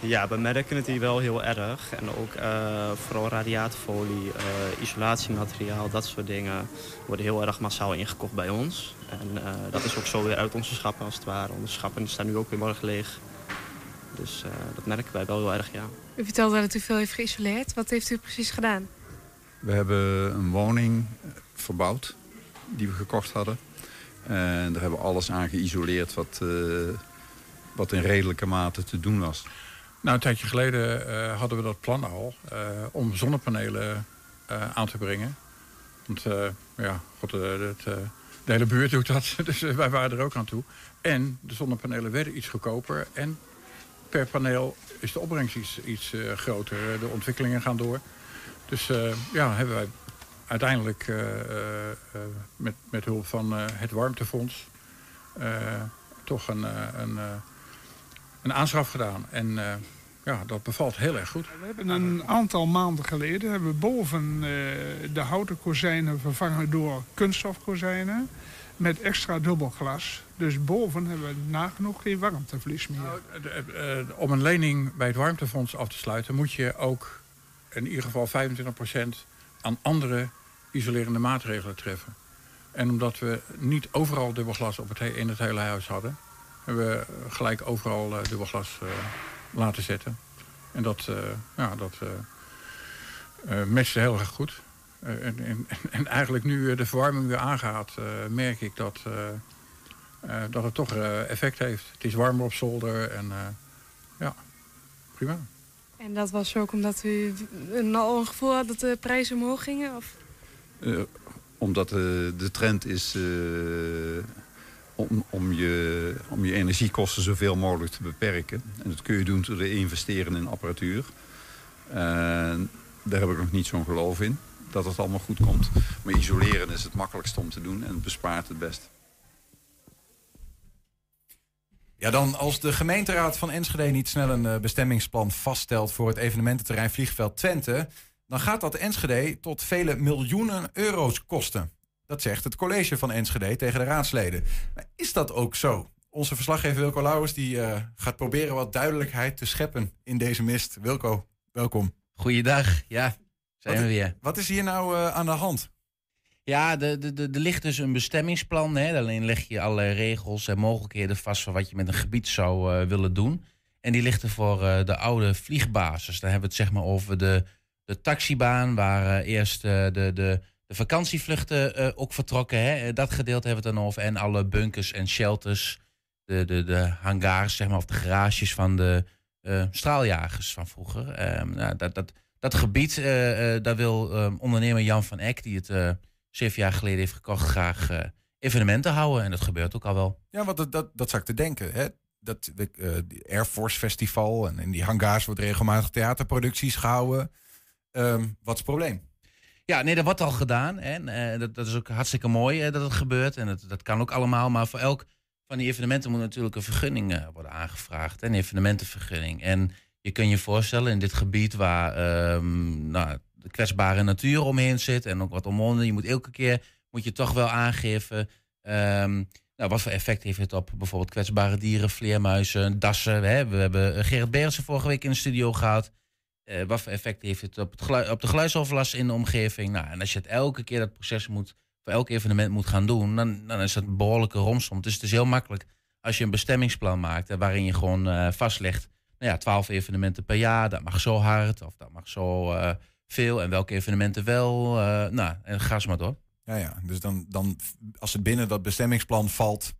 Ja, we merken het hier wel heel erg. En ook eh, vooral radiatorfolie, eh, isolatiemateriaal, dat soort dingen worden heel erg massaal ingekocht bij ons. En eh, dat is ook zo weer uit onze schappen als het ware. Onze schappen staan nu ook weer morgen leeg. Dus eh, dat merken wij wel heel erg, ja. U vertelde dat u veel heeft geïsoleerd. Wat heeft u precies gedaan? We hebben een woning verbouwd die we gekocht hadden. En daar hebben we alles aan geïsoleerd wat, eh, wat in redelijke mate te doen was. Nou, een tijdje geleden eh, hadden we dat plan al eh, om zonnepanelen eh, aan te brengen. Want eh, ja, god, het, eh, de hele buurt doet dat, dus wij waren er ook aan toe. En de zonnepanelen werden iets goedkoper en per paneel is de opbrengst iets, iets eh, groter. De ontwikkelingen gaan door. Dus eh, ja, hebben wij uiteindelijk eh, eh, eh, met, met hulp van eh, het warmtefonds eh, toch een, eh, een, eh, een aanschaf gedaan. En eh, ja, dat bevalt heel erg goed. We hebben een aantal maanden geleden hebben we boven eh, de houten kozijnen vervangen door kunststofkozijnen met extra dubbelglas. Dus boven hebben we nagenoeg geen warmteverlies meer. De- eh, eh, om een lening bij het warmtefonds af te sluiten... moet je ook in ieder geval 25% aan andere isolerende maatregelen treffen. En omdat we niet overal dubbelglas op het he- in het hele huis hadden... hebben we gelijk overal eh, dubbelglas laten zetten. En dat, eh ja, dat matchte heel erg goed. Eh, en, en, en eigenlijk nu eh, de verwarming weer aangaat... eh, merk ik dat, eh, eh, dat het toch eh, effect heeft. Het is warmer op zolder en eh, ja, prima. En dat was ook omdat u een, al een gevoel had dat de prijzen omhoog gingen? Of? Eh, omdat eh, de trend is eh, om, om, je, om je energiekosten zoveel mogelijk te beperken. En dat kun je doen door te investeren in apparatuur. En daar heb ik nog niet zo'n geloof in, dat het allemaal goed komt. Maar isoleren is het makkelijkst om te doen en het bespaart het best. Ja, dan als de gemeenteraad van Enschede niet snel een eh, bestemmingsplan vaststelt voor het evenemententerrein Vliegveld Twente, dan gaat dat Enschede tot vele miljoenen euro's kosten. Dat zegt het college van Enschede tegen de raadsleden. Maar is dat ook zo? Onze verslaggever Wilco Lauwers die, eh, gaat proberen wat duidelijkheid te scheppen in deze mist. Wilco, welkom. Goeiedag, ja, zijn wat, we weer. Wat is hier nou eh, aan de hand? Ja, de- de- de- er ligt dus een bestemmingsplan. Hè. Alleen leg je allerlei regels en mogelijkheden vast van wat je met een gebied zou eh, willen doen. En die ligt er voor eh, de oude vliegbasis. Dan hebben we het zeg maar over de, de taxibaan, waar eerst de, de, de vakantievluchten ook vertrokken. Hè. Dat gedeelte hebben we het dan over. En alle bunkers en shelters, de, de, de hangars, zeg maar, of de garages van de straaljagers van vroeger. Ehm, nou, dat, dat, dat gebied, eh, eh, daar wil ehm, ondernemer Jan van Eck, die het eh, zeven jaar geleden heeft gekocht, graag evenementen houden. En dat gebeurt ook al wel. Ja, want dat, dat, dat zou ik te denken. Hè? Dat de, Air Force Festival en in die hangars wordt regelmatig theaterproducties gehouden. Ehm, wat is het probleem? Ja, nee, dat wordt al gedaan. En dat, dat is ook hartstikke mooi eh, dat het gebeurt. En dat, dat kan ook allemaal. Maar voor elk van die evenementen moet natuurlijk een vergunning worden aangevraagd. Een evenementenvergunning. En je kunt je voorstellen in dit gebied waar ehm, nou, de kwetsbare natuur omheen zit. En ook wat omwonden. Je moet elke keer moet je toch wel aangeven. ehm, nou, wat voor effect heeft het op bijvoorbeeld kwetsbare dieren, vleermuizen, dassen? Hè? We hebben eh, Gerrit Berendsen vorige week in de studio gehad. Eh, wat voor effect heeft het op, het op de geluidsoverlast in de omgeving? Nou, en als je het elke keer dat proces moet, voor elk evenement moet gaan doen, dan, dan is dat een behoorlijke romsom. Dus het is heel makkelijk als je een bestemmingsplan maakt waarin je gewoon eh, vastlegt, nou ja, 12 evenementen per jaar, dat mag zo hard of dat mag zo eh, veel en welke evenementen wel. eh, nou, en ga eens maar door. Ja, ja. Dus dan, dan, als het binnen dat bestemmingsplan valt,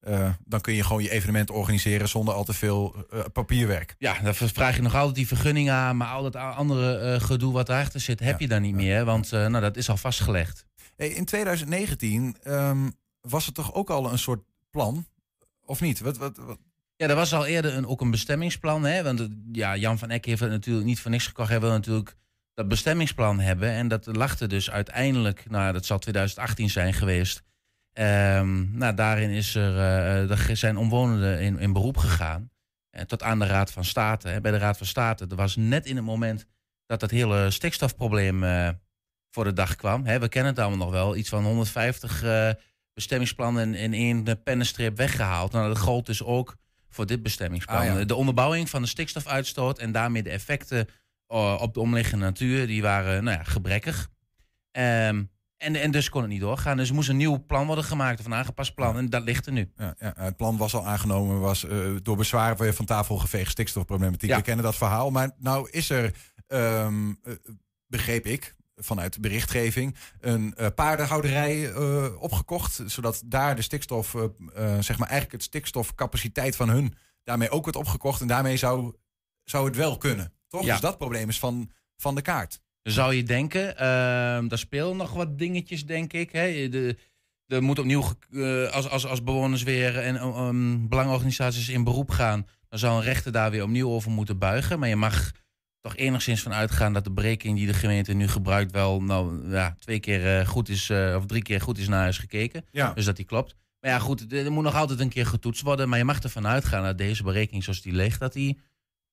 eh, dan kun je gewoon je evenement organiseren zonder al te veel papierwerk. Ja, dan vraag je nog altijd die vergunning aan, maar al dat andere gedoe wat erachter zit, heb je dan niet meer, want nou, dat is al vastgelegd. Hey, in 2019 ehm, was er toch ook al een soort plan, of niet? Wat, wat, wat? Ja, er was al eerder een, ook een bestemmingsplan. Hè? Want ja, Jan van Eck heeft het natuurlijk niet voor niks gekocht. Hij wil natuurlijk dat bestemmingsplan hebben. En dat er dus uiteindelijk, nou dat zal 2018 zijn geweest. Ehm, nou, daarin is er, eh, er zijn omwonenden in, in beroep gegaan. eh, tot aan de Raad van State. Hè. Bij de Raad van State, er was net in het moment dat dat hele stikstofprobleem eh, voor de dag kwam. Hè. We kennen het allemaal nog wel. Iets van 150 eh, bestemmingsplannen in, in één pennenstrip weggehaald. Nou, dat gold dus ook voor dit bestemmingsplan. Ah, ja. De onderbouwing van de stikstofuitstoot en daarmee de effecten eh, op de omliggende natuur, die waren nou ja, gebrekkig. Ehm, en, en dus kon het niet doorgaan. Dus er moest een nieuw plan worden gemaakt, of een aangepast plan. En dat ligt er nu. Ja, ja, het plan was al aangenomen, was eh, door bezwaar weer van tafel geveegd stikstofproblematiek. We kennen dat verhaal. Maar nou is er, eh, begreep ik, vanuit berichtgeving, een eh, paardenhouderij eh, opgekocht. Zodat daar de stikstof, eh, zeg maar eigenlijk het stikstofcapaciteit van hun daarmee ook wordt opgekocht. En daarmee zou, zou het wel kunnen. Toch? Ja. Dus dat probleem is van, van de kaart. Zou je denken, ehm daar spelen nog wat dingetjes, denk ik. Hè. De, er moet opnieuw, als, als, als bewoners weer en um, belangenorganisaties in beroep gaan, dan zou een rechter daar weer opnieuw over moeten buigen. Maar je mag toch enigszins van uitgaan dat de berekening die de gemeente nu gebruikt wel nou, ja, twee keer eh, goed is, eh, of drie keer goed is naar huis gekeken. Ja. Dus dat die klopt. Maar ja, goed, er moet nog altijd een keer getoetst worden. Maar je mag ervan uitgaan dat deze berekening zoals die ligt, dat die,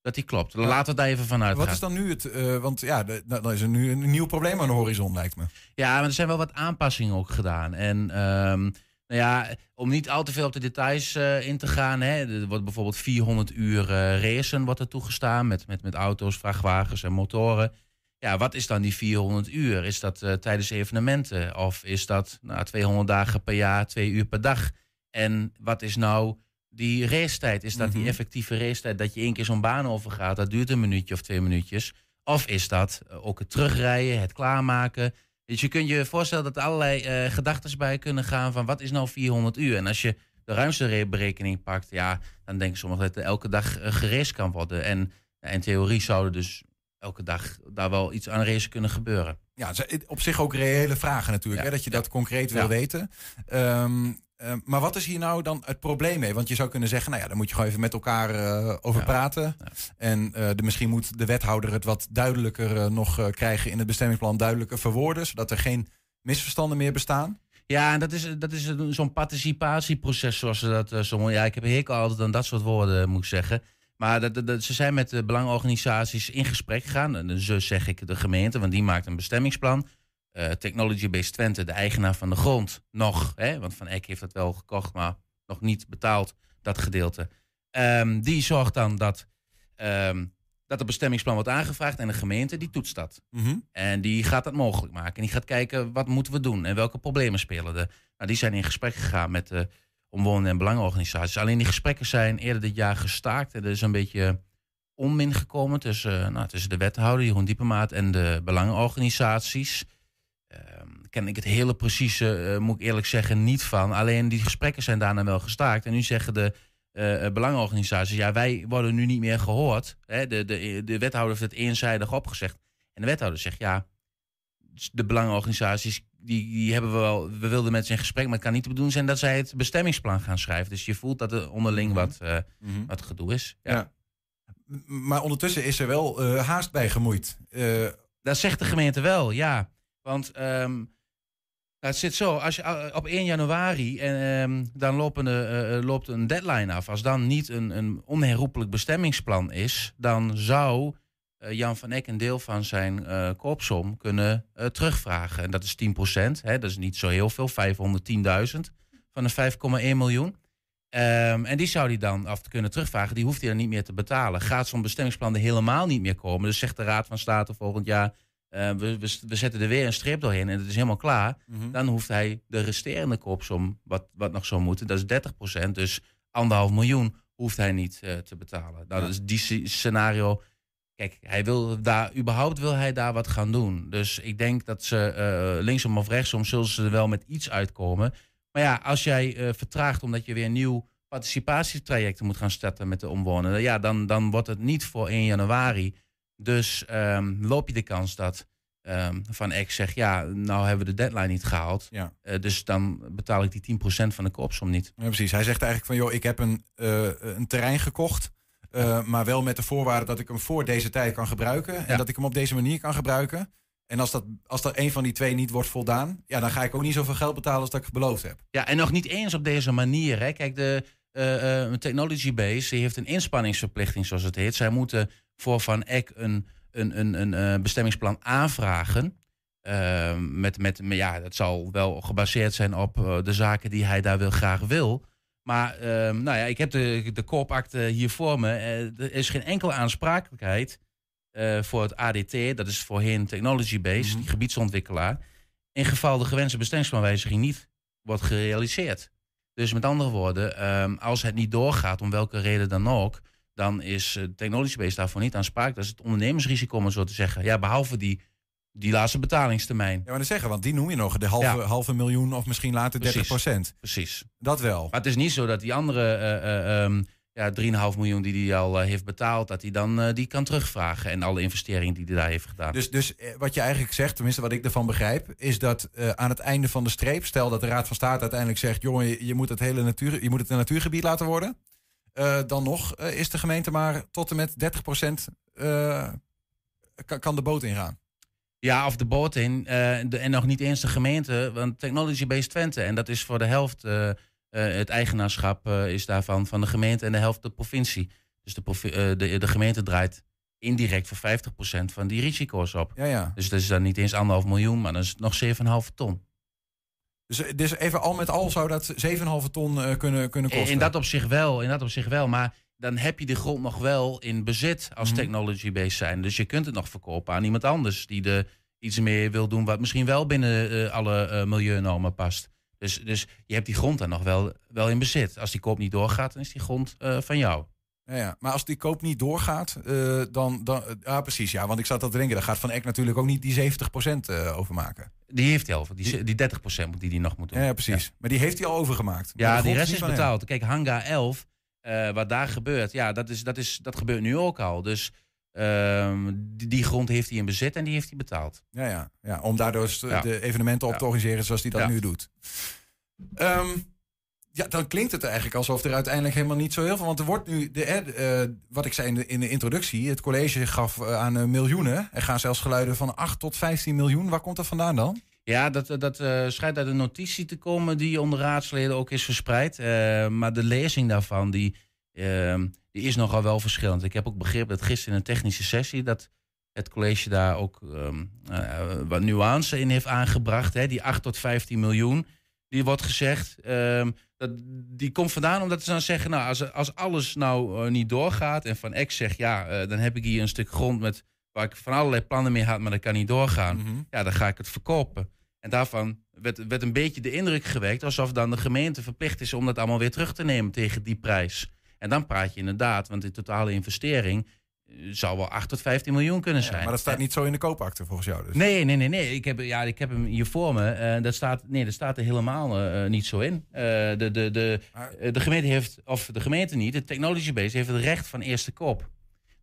dat die klopt. Laten we daar even van uitgaan. Wat is dan nu het, eh, want ja, nou, dan is er nu een nieuw probleem aan de horizon, lijkt me. Ja, maar er zijn wel wat aanpassingen ook gedaan. En ehm, nou ja, om niet al te veel op de details eh, in te gaan. Hè, er wordt bijvoorbeeld 400 uur eh racen wordt er toegestaan met, met, met auto's, vrachtwagens en motoren. Ja, wat is dan die 400 uur? Is dat eh, tijdens evenementen? Of is dat nou, 200 dagen per jaar, twee uur per dag? En wat is nou die racetijd? Is dat die Mhm. effectieve racetijd dat je één keer zo'n baan overgaat? Dat duurt een minuutje of twee minuutjes. Of is dat ook het terugrijden, het klaarmaken? Dus je kunt je voorstellen dat er allerlei eh gedachten bij kunnen gaan van wat is nou 400 uur? En als je de ruimste re- berekening pakt, ja, dan denken sommigen dat er elke dag uh, geraced kan worden. En in theorie zou er dus elke dag daar wel iets aan race kunnen gebeuren. Ja, zijn op zich ook reële vragen natuurlijk, Ja. hè, dat je dat concreet wil Ja. weten. Ehm, ehm, maar wat is hier nou dan het probleem mee? Want je zou kunnen zeggen, nou ja, daar moet je gewoon even met elkaar eh, over Ja. praten. En eh, de, misschien moet de wethouder het wat duidelijker eh, nog krijgen in het bestemmingsplan, duidelijker verwoorden, zodat er geen misverstanden meer bestaan. Ja, en dat is, dat is zo'n participatieproces, zoals ze dat zo mooi... Ja, ik heb hekel altijd aan dat soort woorden, moet ik zeggen. Maar dat, ze zijn met de belangenorganisaties in gesprek gegaan. En zo zeg ik de gemeente, want die maakt een bestemmingsplan. Eh, Technology Based Twente, de eigenaar van de grond, nog. Hè, want Van Eck heeft dat wel gekocht, maar nog niet betaald, dat gedeelte. Ehm, die zorgt dan dat, ehm, dat het bestemmingsplan wordt aangevraagd en de gemeente die toetst dat. Mhm. En die gaat dat mogelijk maken. En die gaat kijken wat moeten we doen en welke problemen spelen er. Nou, die zijn in gesprek gegaan met de omwonenden en belangenorganisaties. Alleen die gesprekken zijn eerder dit jaar gestaakt. En er is een beetje onmin gekomen tussen, eh, nou, tussen de wethouder, Jeroen Diepemaat, en de belangenorganisaties. Ehm, ken ik het hele precieze, eh, moet ik eerlijk zeggen, niet van. Alleen die gesprekken zijn daarna wel gestaakt. En nu zeggen de belangenorganisaties, ja, wij worden nu niet meer gehoord. Hè, de, de, de wethouder heeft het eenzijdig opgezegd. En de wethouder zegt, ja, de belangenorganisaties, die, die hebben we wel, we wilden met ze in gesprek, maar het kan niet de bedoeling zijn dat zij het bestemmingsplan gaan schrijven. Dus je voelt dat er onderling wat, eh, Mhm. wat gedoe is. Ja. Maar ondertussen is er wel haast bij gemoeid. Dat zegt de gemeente wel, ja. Want ehm, nou, het zit zo, als je eh, op 1 januari en ehm, dan eh, eh, loopt een deadline af. Als dan niet een, een onherroepelijk bestemmingsplan is, dan zou Jan van Eck een deel van zijn eh, koopsom kunnen terugvragen. En dat is 10 Hè, dat is niet zo heel veel, 510.000 van de 5,1 miljoen. Ehm, en die zou hij dan af kunnen terugvragen. Die hoeft hij dan niet meer te betalen. Gaat zo'n bestemmingsplan er helemaal niet meer komen. Dus zegt de Raad van State volgend jaar. Eh, we, we, we zetten er weer een streep doorheen en het is helemaal klaar. Mhm. Dan hoeft hij de resterende koopsom, wat, wat nog zou moeten, dat is 30%. Dus anderhalf miljoen hoeft hij niet eh, te betalen. Nou, Ja. dat is die sce- scenario. Kijk, hij wil daar, überhaupt wil hij daar wat gaan doen. Dus ik denk dat ze eh, linksom of rechtsom zullen ze er wel met iets uitkomen. Maar ja, als jij vertraagt omdat je weer een nieuw participatietraject moet gaan starten met de omwonenden, ja, dan, dan wordt het niet voor 1 januari. Dus ehm, loop je de kans dat ehm, Van Eck zegt, ja, nou hebben we de deadline niet gehaald. Ja. Eh, dus dan betaal ik die 10% van de koopsom niet. Ja, precies. Hij zegt eigenlijk van, joh, ik heb een, eh, een terrein gekocht. eh, maar wel met de voorwaarde dat ik hem voor deze tijd kan gebruiken. En dat ik hem op deze manier kan gebruiken. En als dat, als dat een van die twee niet wordt voldaan, ja, dan ga ik ook niet zoveel geld betalen als dat ik beloofd heb. Ja, en nog niet eens op deze manier. Hè. Kijk, de eh, Technology Base die heeft een inspanningsverplichting, zoals het heet. Zij moeten voor Van Eck een, een, een, een eh, bestemmingsplan aanvragen. Eh, met, met, maar ja, dat zal wel gebaseerd zijn op eh, de zaken die hij daar wil, graag wil. Maar ehm, nou ja, ik heb de, de koopakte hier voor me. Eh, er is geen enkele aansprakelijkheid voor het ADT. Dat is voorheen Technology Base, die gebiedsontwikkelaar. In geval de gewenste bestemmingsplanwijziging niet wordt gerealiseerd. Dus met andere woorden, ehm, als het niet doorgaat, om welke reden dan ook, dan is uh, Technology Base daarvoor niet aansprakelijk. Dat is het ondernemersrisico, om het zo te zeggen. Ja, behalve die, die laatste betalingstermijn. Ja, maar dan zeggen, want die noem je nog, de halve, Ja. halve miljoen of misschien later 30 procent. Precies. Dat wel. Maar het is niet zo dat die andere eh, eh, ehm, ja, 3,5 miljoen die hij al eh, heeft betaald, dat hij dan eh, die kan terugvragen. En alle investeringen die hij daar heeft gedaan. Dus, dus eh, wat je eigenlijk zegt, tenminste wat ik ervan begrijp, is dat eh, aan het einde van de streep, stel dat de Raad van State uiteindelijk zegt, jongen, je moet het hele natuur, je moet het een natuurgebied laten worden. Eh, dan nog eh, is de gemeente maar tot en met 30 procent kan, de boot ingaan. Ja, of de boot in. eh, de, en nog niet eens de gemeente, want Technology Based Twente. En dat is voor de helft eh, eh, het eigenaarschap eh, is daarvan van de gemeente en de helft de provincie. Dus de, eh, de, de gemeente draait indirect voor 50% van die risico's op. Ja, ja. Dus dat is dan niet eens anderhalf miljoen, maar dan is het nog 7,5 ton. Dus, dus even al met al zou dat 7,5 ton eh, kunnen, kunnen kosten. in dat opzicht wel, in dat opzicht wel. Maar dan heb je de grond nog wel in bezit als Mhm. technology based zijn. Dus je kunt het nog verkopen aan iemand anders die er iets meer wil doen wat misschien wel binnen eh, alle eh, milieunormen past. Dus, dus je hebt die grond dan nog wel, wel in bezit. Als die koop niet doorgaat, dan is die grond van jou. Ja, ja. Maar als die koop niet doorgaat, eh, dan, dan... eh, Ja, precies. Ja, want ik zat al te denken, daar gaat Van Eck natuurlijk ook niet die 70 procent over maken. Die heeft hij al. Die, die 30% moet die die nog moet doen. Ja, ja precies. Maar die heeft hij al overgemaakt. Ja, die rest is hem. betaald. Kijk, Hanga 11, eh, wat daar gebeurt, ja, dat, is, dat, is, dat gebeurt nu ook al. Dus ehm, die, die grond heeft hij in bezit en die heeft hij betaald. Ja, ja, ja, om daardoor de evenementen op te organiseren zoals hij dat nu doet. Ehm, ja, dan klinkt het eigenlijk alsof er uiteindelijk helemaal niet zo heel veel... Want er wordt nu, de, eh, wat ik zei in de, in de introductie... het college gaf eh, aan eh, miljoenen. Er gaan zelfs geluiden van 8 tot 15 miljoen. Waar komt dat vandaan dan? Ja, dat, dat schijnt uit een notitie te komen die onder raadsleden ook is verspreid. Maar de lezing daarvan, die, ehm, die is nogal wel verschillend. Ik heb ook begrepen dat gisteren in een technische sessie... dat het college daar ook ehm, eh, wat nuance in heeft aangebracht. Hè. Die 8 tot 15 miljoen, die wordt gezegd. Dat, die komt vandaan omdat ze dan zeggen, nou, als, als alles nou eh, niet doorgaat en van X zegt, ja, eh, dan heb ik hier een stuk grond met waar ik van allerlei plannen mee had, maar dat kan niet doorgaan. Mhm. Ja, dan ga ik het verkopen. En daarvan werd, werd een beetje de indruk gewekt alsof dan de gemeente verplicht is om dat allemaal weer terug te nemen tegen die prijs. En dan praat je inderdaad, want die totale investering zou wel 8 tot 15 miljoen kunnen zijn. Maar dat staat niet zo in de koopakte volgens jou dus. Nee, nee, nee, nee. Ik heb, ja, ik heb hem hier voor me. Eh, dat staat, nee, dat staat er helemaal eh, niet zo in. Eh, de, de, de, eh, de gemeente heeft, of de gemeente niet, de Technology Base heeft het recht van eerste koop.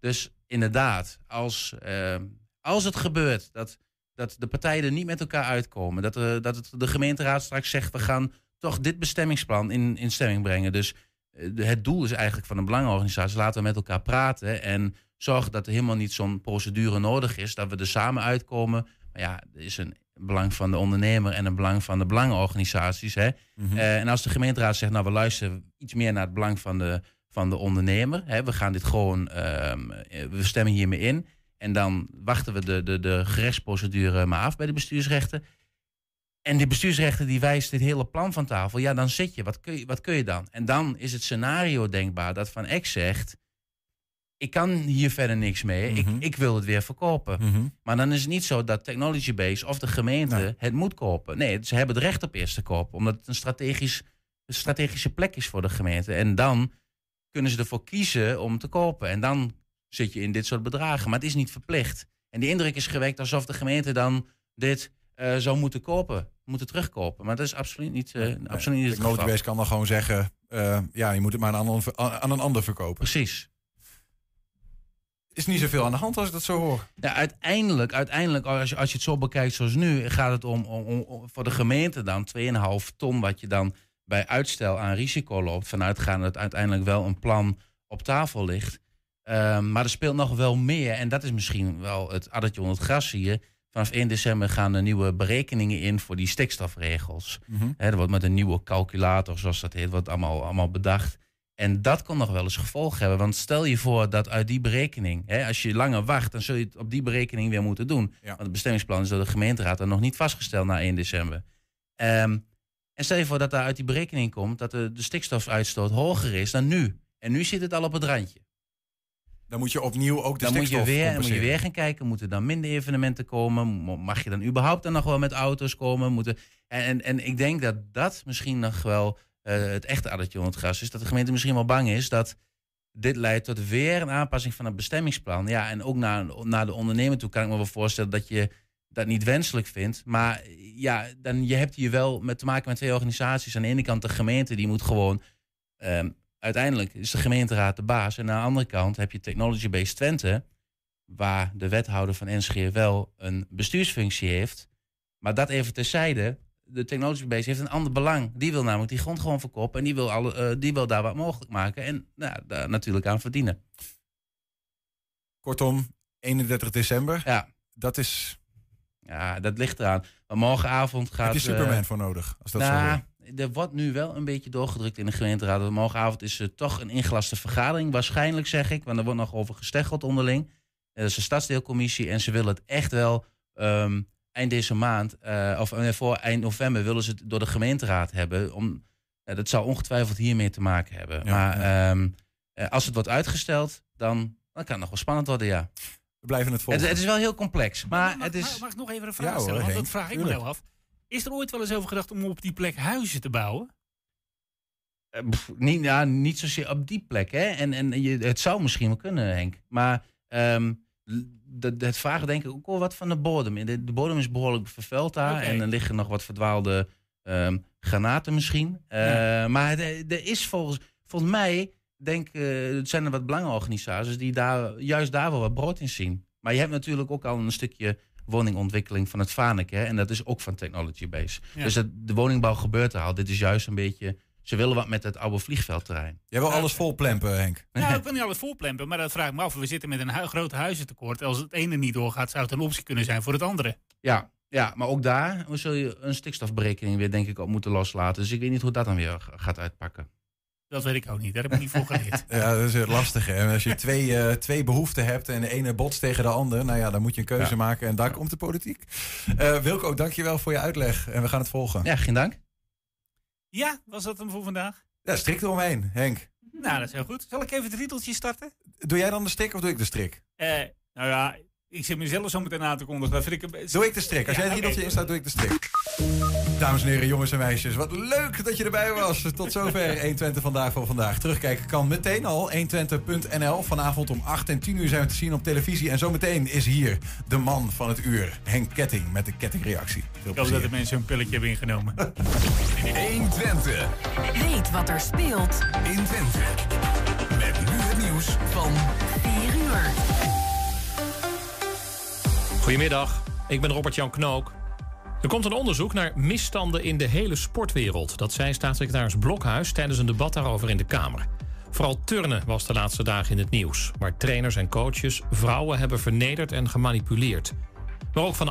Dus inderdaad, als, eh, als het gebeurt dat, dat de partijen er niet met elkaar uitkomen, dat, er, dat het, de gemeenteraad straks zegt, we gaan toch dit bestemmingsplan in, in stemming brengen. Dus eh, de- het doel is eigenlijk van de belangenorganisatie, laten we met elkaar praten en zorgen dat er helemaal niet zo'n procedure nodig is, dat we er samen uitkomen. Maar ja, er is een belang van de ondernemer en een belang van de belangenorganisaties. Hè? Mhm. Eh, en als de gemeenteraad zegt, nou we luisteren iets meer naar het belang van de, van de ondernemer. Hè? We gaan dit gewoon, ehm, eh, we stemmen hiermee in. En dan wachten we de, de, de gerechtsprocedure maar af bij de bestuursrechten. En die bestuursrechter die wijst dit hele plan van tafel. Ja, dan zit je. Wat kun je, wat kun je dan? En dan is het scenario denkbaar dat Van Eck zegt... ik kan hier verder niks mee. ik, ik wil het weer verkopen. Mhm. Maar dan is het niet zo dat Technology Base of de gemeente het moet kopen. Nee, ze hebben het recht op eerste koop. Omdat het een, strategisch, een strategische plek is voor de gemeente. En dan kunnen ze ervoor kiezen om te kopen. En dan zit je in dit soort bedragen. Maar het is niet verplicht. En die indruk is gewekt alsof de gemeente dan dit eh, zou moeten kopen. Moeten terugkopen. Maar dat is absoluut niet, eh absoluut niet het Technology geval. Base kan dan gewoon zeggen, eh, ja, je moet het maar aan een, ander- aan een ander verkopen. Precies. Is niet zoveel aan de hand als ik dat zo hoor. Ja, uiteindelijk, uiteindelijk als, je, als je het zo bekijkt zoals nu, gaat het om, om, voor de gemeente dan 2,5 ton wat je dan bij uitstel aan risico loopt. Vanuitgaande dat uiteindelijk wel een plan op tafel ligt. Ehm, maar er speelt nog wel meer. En dat is misschien wel het addertje onder het gras hier. Vanaf 1 december gaan er nieuwe berekeningen in voor die stikstofregels. Hè, er wordt met een nieuwe calculator, zoals dat heet, wordt allemaal, allemaal bedacht. En dat kon nog wel eens gevolg hebben. Want stel je voor dat uit die berekening, hè, als je langer wacht, dan zul je het op die berekening weer moeten doen. Want het bestemmingsplan is door de gemeenteraad dan nog niet vastgesteld na 1 december. Ehm, en stel je voor dat daar uit die berekening komt dat de, de stikstofuitstoot hoger is dan nu. En nu zit het al op het randje. Dan moet je opnieuw ook de dan moet je stikstof weer, dan moet je weer gaan kijken, moeten dan minder evenementen komen? Mag je dan überhaupt dan nog wel met auto's komen? Moeten, en, en, en ik denk dat dat misschien nog wel het echte addertje onder het gras is. Dat de gemeente misschien wel bang is dat dit leidt tot weer een aanpassing van het bestemmingsplan. Ja, en ook naar, naar de ondernemer toe kan ik me wel voorstellen dat je dat niet wenselijk vindt. Maar ja, dan, je hebt hier wel met te maken met twee organisaties. Aan de ene kant de gemeente, die moet gewoon... ehm, uiteindelijk is de gemeenteraad de baas. En aan de andere kant heb je Technology Based Twente... waar de wethouder van Enschede wel een bestuursfunctie heeft. Maar dat even terzijde. De Technology Base heeft een ander belang. Die wil namelijk die grond gewoon verkopen. En die wil, alle, eh, die wil daar wat mogelijk maken. En nou, daar natuurlijk aan verdienen. Kortom, 31 december. Ja. Dat is... Ja, dat ligt eraan. Maar morgenavond gaat... Heb je Superman eh, voor nodig? Als dat zo nou, hoor. er wordt nu wel een beetje doorgedrukt in de gemeenteraad. Want morgenavond is er toch een ingelaste vergadering. Waarschijnlijk zeg ik, want er wordt nog over gesteggeld onderling. Er is een stadsdeelcommissie en ze willen het echt wel ehm, eind deze maand, eh, of eh, voor eind november, willen ze het door de gemeenteraad hebben. Om, ja, dat zou ongetwijfeld hiermee te maken hebben. Ja, maar ja. ehm, eh, als het wordt uitgesteld, dan, dan kan het nog wel spannend worden, ja. We blijven het volgen. Het, het is wel heel complex, maar het is... Mag, mag ik nog even een vraag Ja, hoor, stellen? Want dat vraag ik me wel af. Is er ooit wel eens over gedacht om op die plek huizen te bouwen? Eh, pff, niet, ja, niet zozeer op die plek. Hè? En, en je, het zou misschien wel kunnen, Henk. Maar ehm, de, het vragen denk ik ook wel wat van de bodem. De, de bodem is behoorlijk vervuild daar. En er liggen nog wat verdwaalde ehm, granaten misschien. Eh, Ja. Maar er, er is volgens, volgens mij, denk, eh, het zijn er wat belangenorganisaties die daar, juist daar wel wat brood in zien. Maar je hebt natuurlijk ook al een stukje woningontwikkeling van het Vanek. Hè? En dat is ook van Technology Base. Ja. Dus dat, de woningbouw gebeurt er al. Dit is juist een beetje... Ze willen wat met het oude vliegveldterrein. Jij wil alles vol plempen, Henk. Nou, ik wil niet alles volplempen, maar dat vraag ik me af. We zitten met een hu groot huizentekort. Als het ene niet doorgaat, zou het een optie kunnen zijn voor het andere. Ja, ja, maar ook daar zul je een stikstofberekening weer denk ik op moeten loslaten. Dus ik weet niet hoe dat dan weer gaat uitpakken. Dat weet ik ook niet. Daar heb ik niet voor geleerd. Ja, dat is het lastige. En als je twee, eh, twee behoeften hebt en de ene botst tegen de ander, nou ja, dan moet je een keuze Ja. maken en daar komt de politiek. Eh Wilco, dankjewel voor je uitleg en we gaan het volgen. Ja, geen dank. Ja, was dat hem voor vandaag? Ja, strik eromheen, Henk. Nou, dat is heel goed. Zal ik even het riedeltje starten? Doe jij dan de strik of doe ik de strik? Eh, nou ja, ik zit mezelf zo meteen aan te kondigen. Dat vind ik een... Doe ik de strik. Als Ja, jij het oké. riedeltje instaat, doe ik de strik. Dames en heren, jongens en meisjes, wat leuk dat je erbij was. Tot zover 120 vandaag voor vandaag. Terugkijken kan meteen al 120.nl. Vanavond om 8 en 10 uur zijn we te zien op televisie. En zometeen is hier de man van het uur, Henk Ketting, met de kettingreactie. Veel Ik hoop dat de mensen hun pilletje hebben ingenomen. 120 Weet wat er speelt in Twente. Met nu het nieuws van 4 uur. Goedemiddag, ik ben Robert-Jan Knook. Er komt een onderzoek naar misstanden in de hele sportwereld. Dat zei staatssecretaris Blokhuis tijdens een debat daarover in de Kamer. Vooral turnen was de laatste dagen in het nieuws... waar trainers en coaches vrouwen hebben vernederd en gemanipuleerd. Maar ook van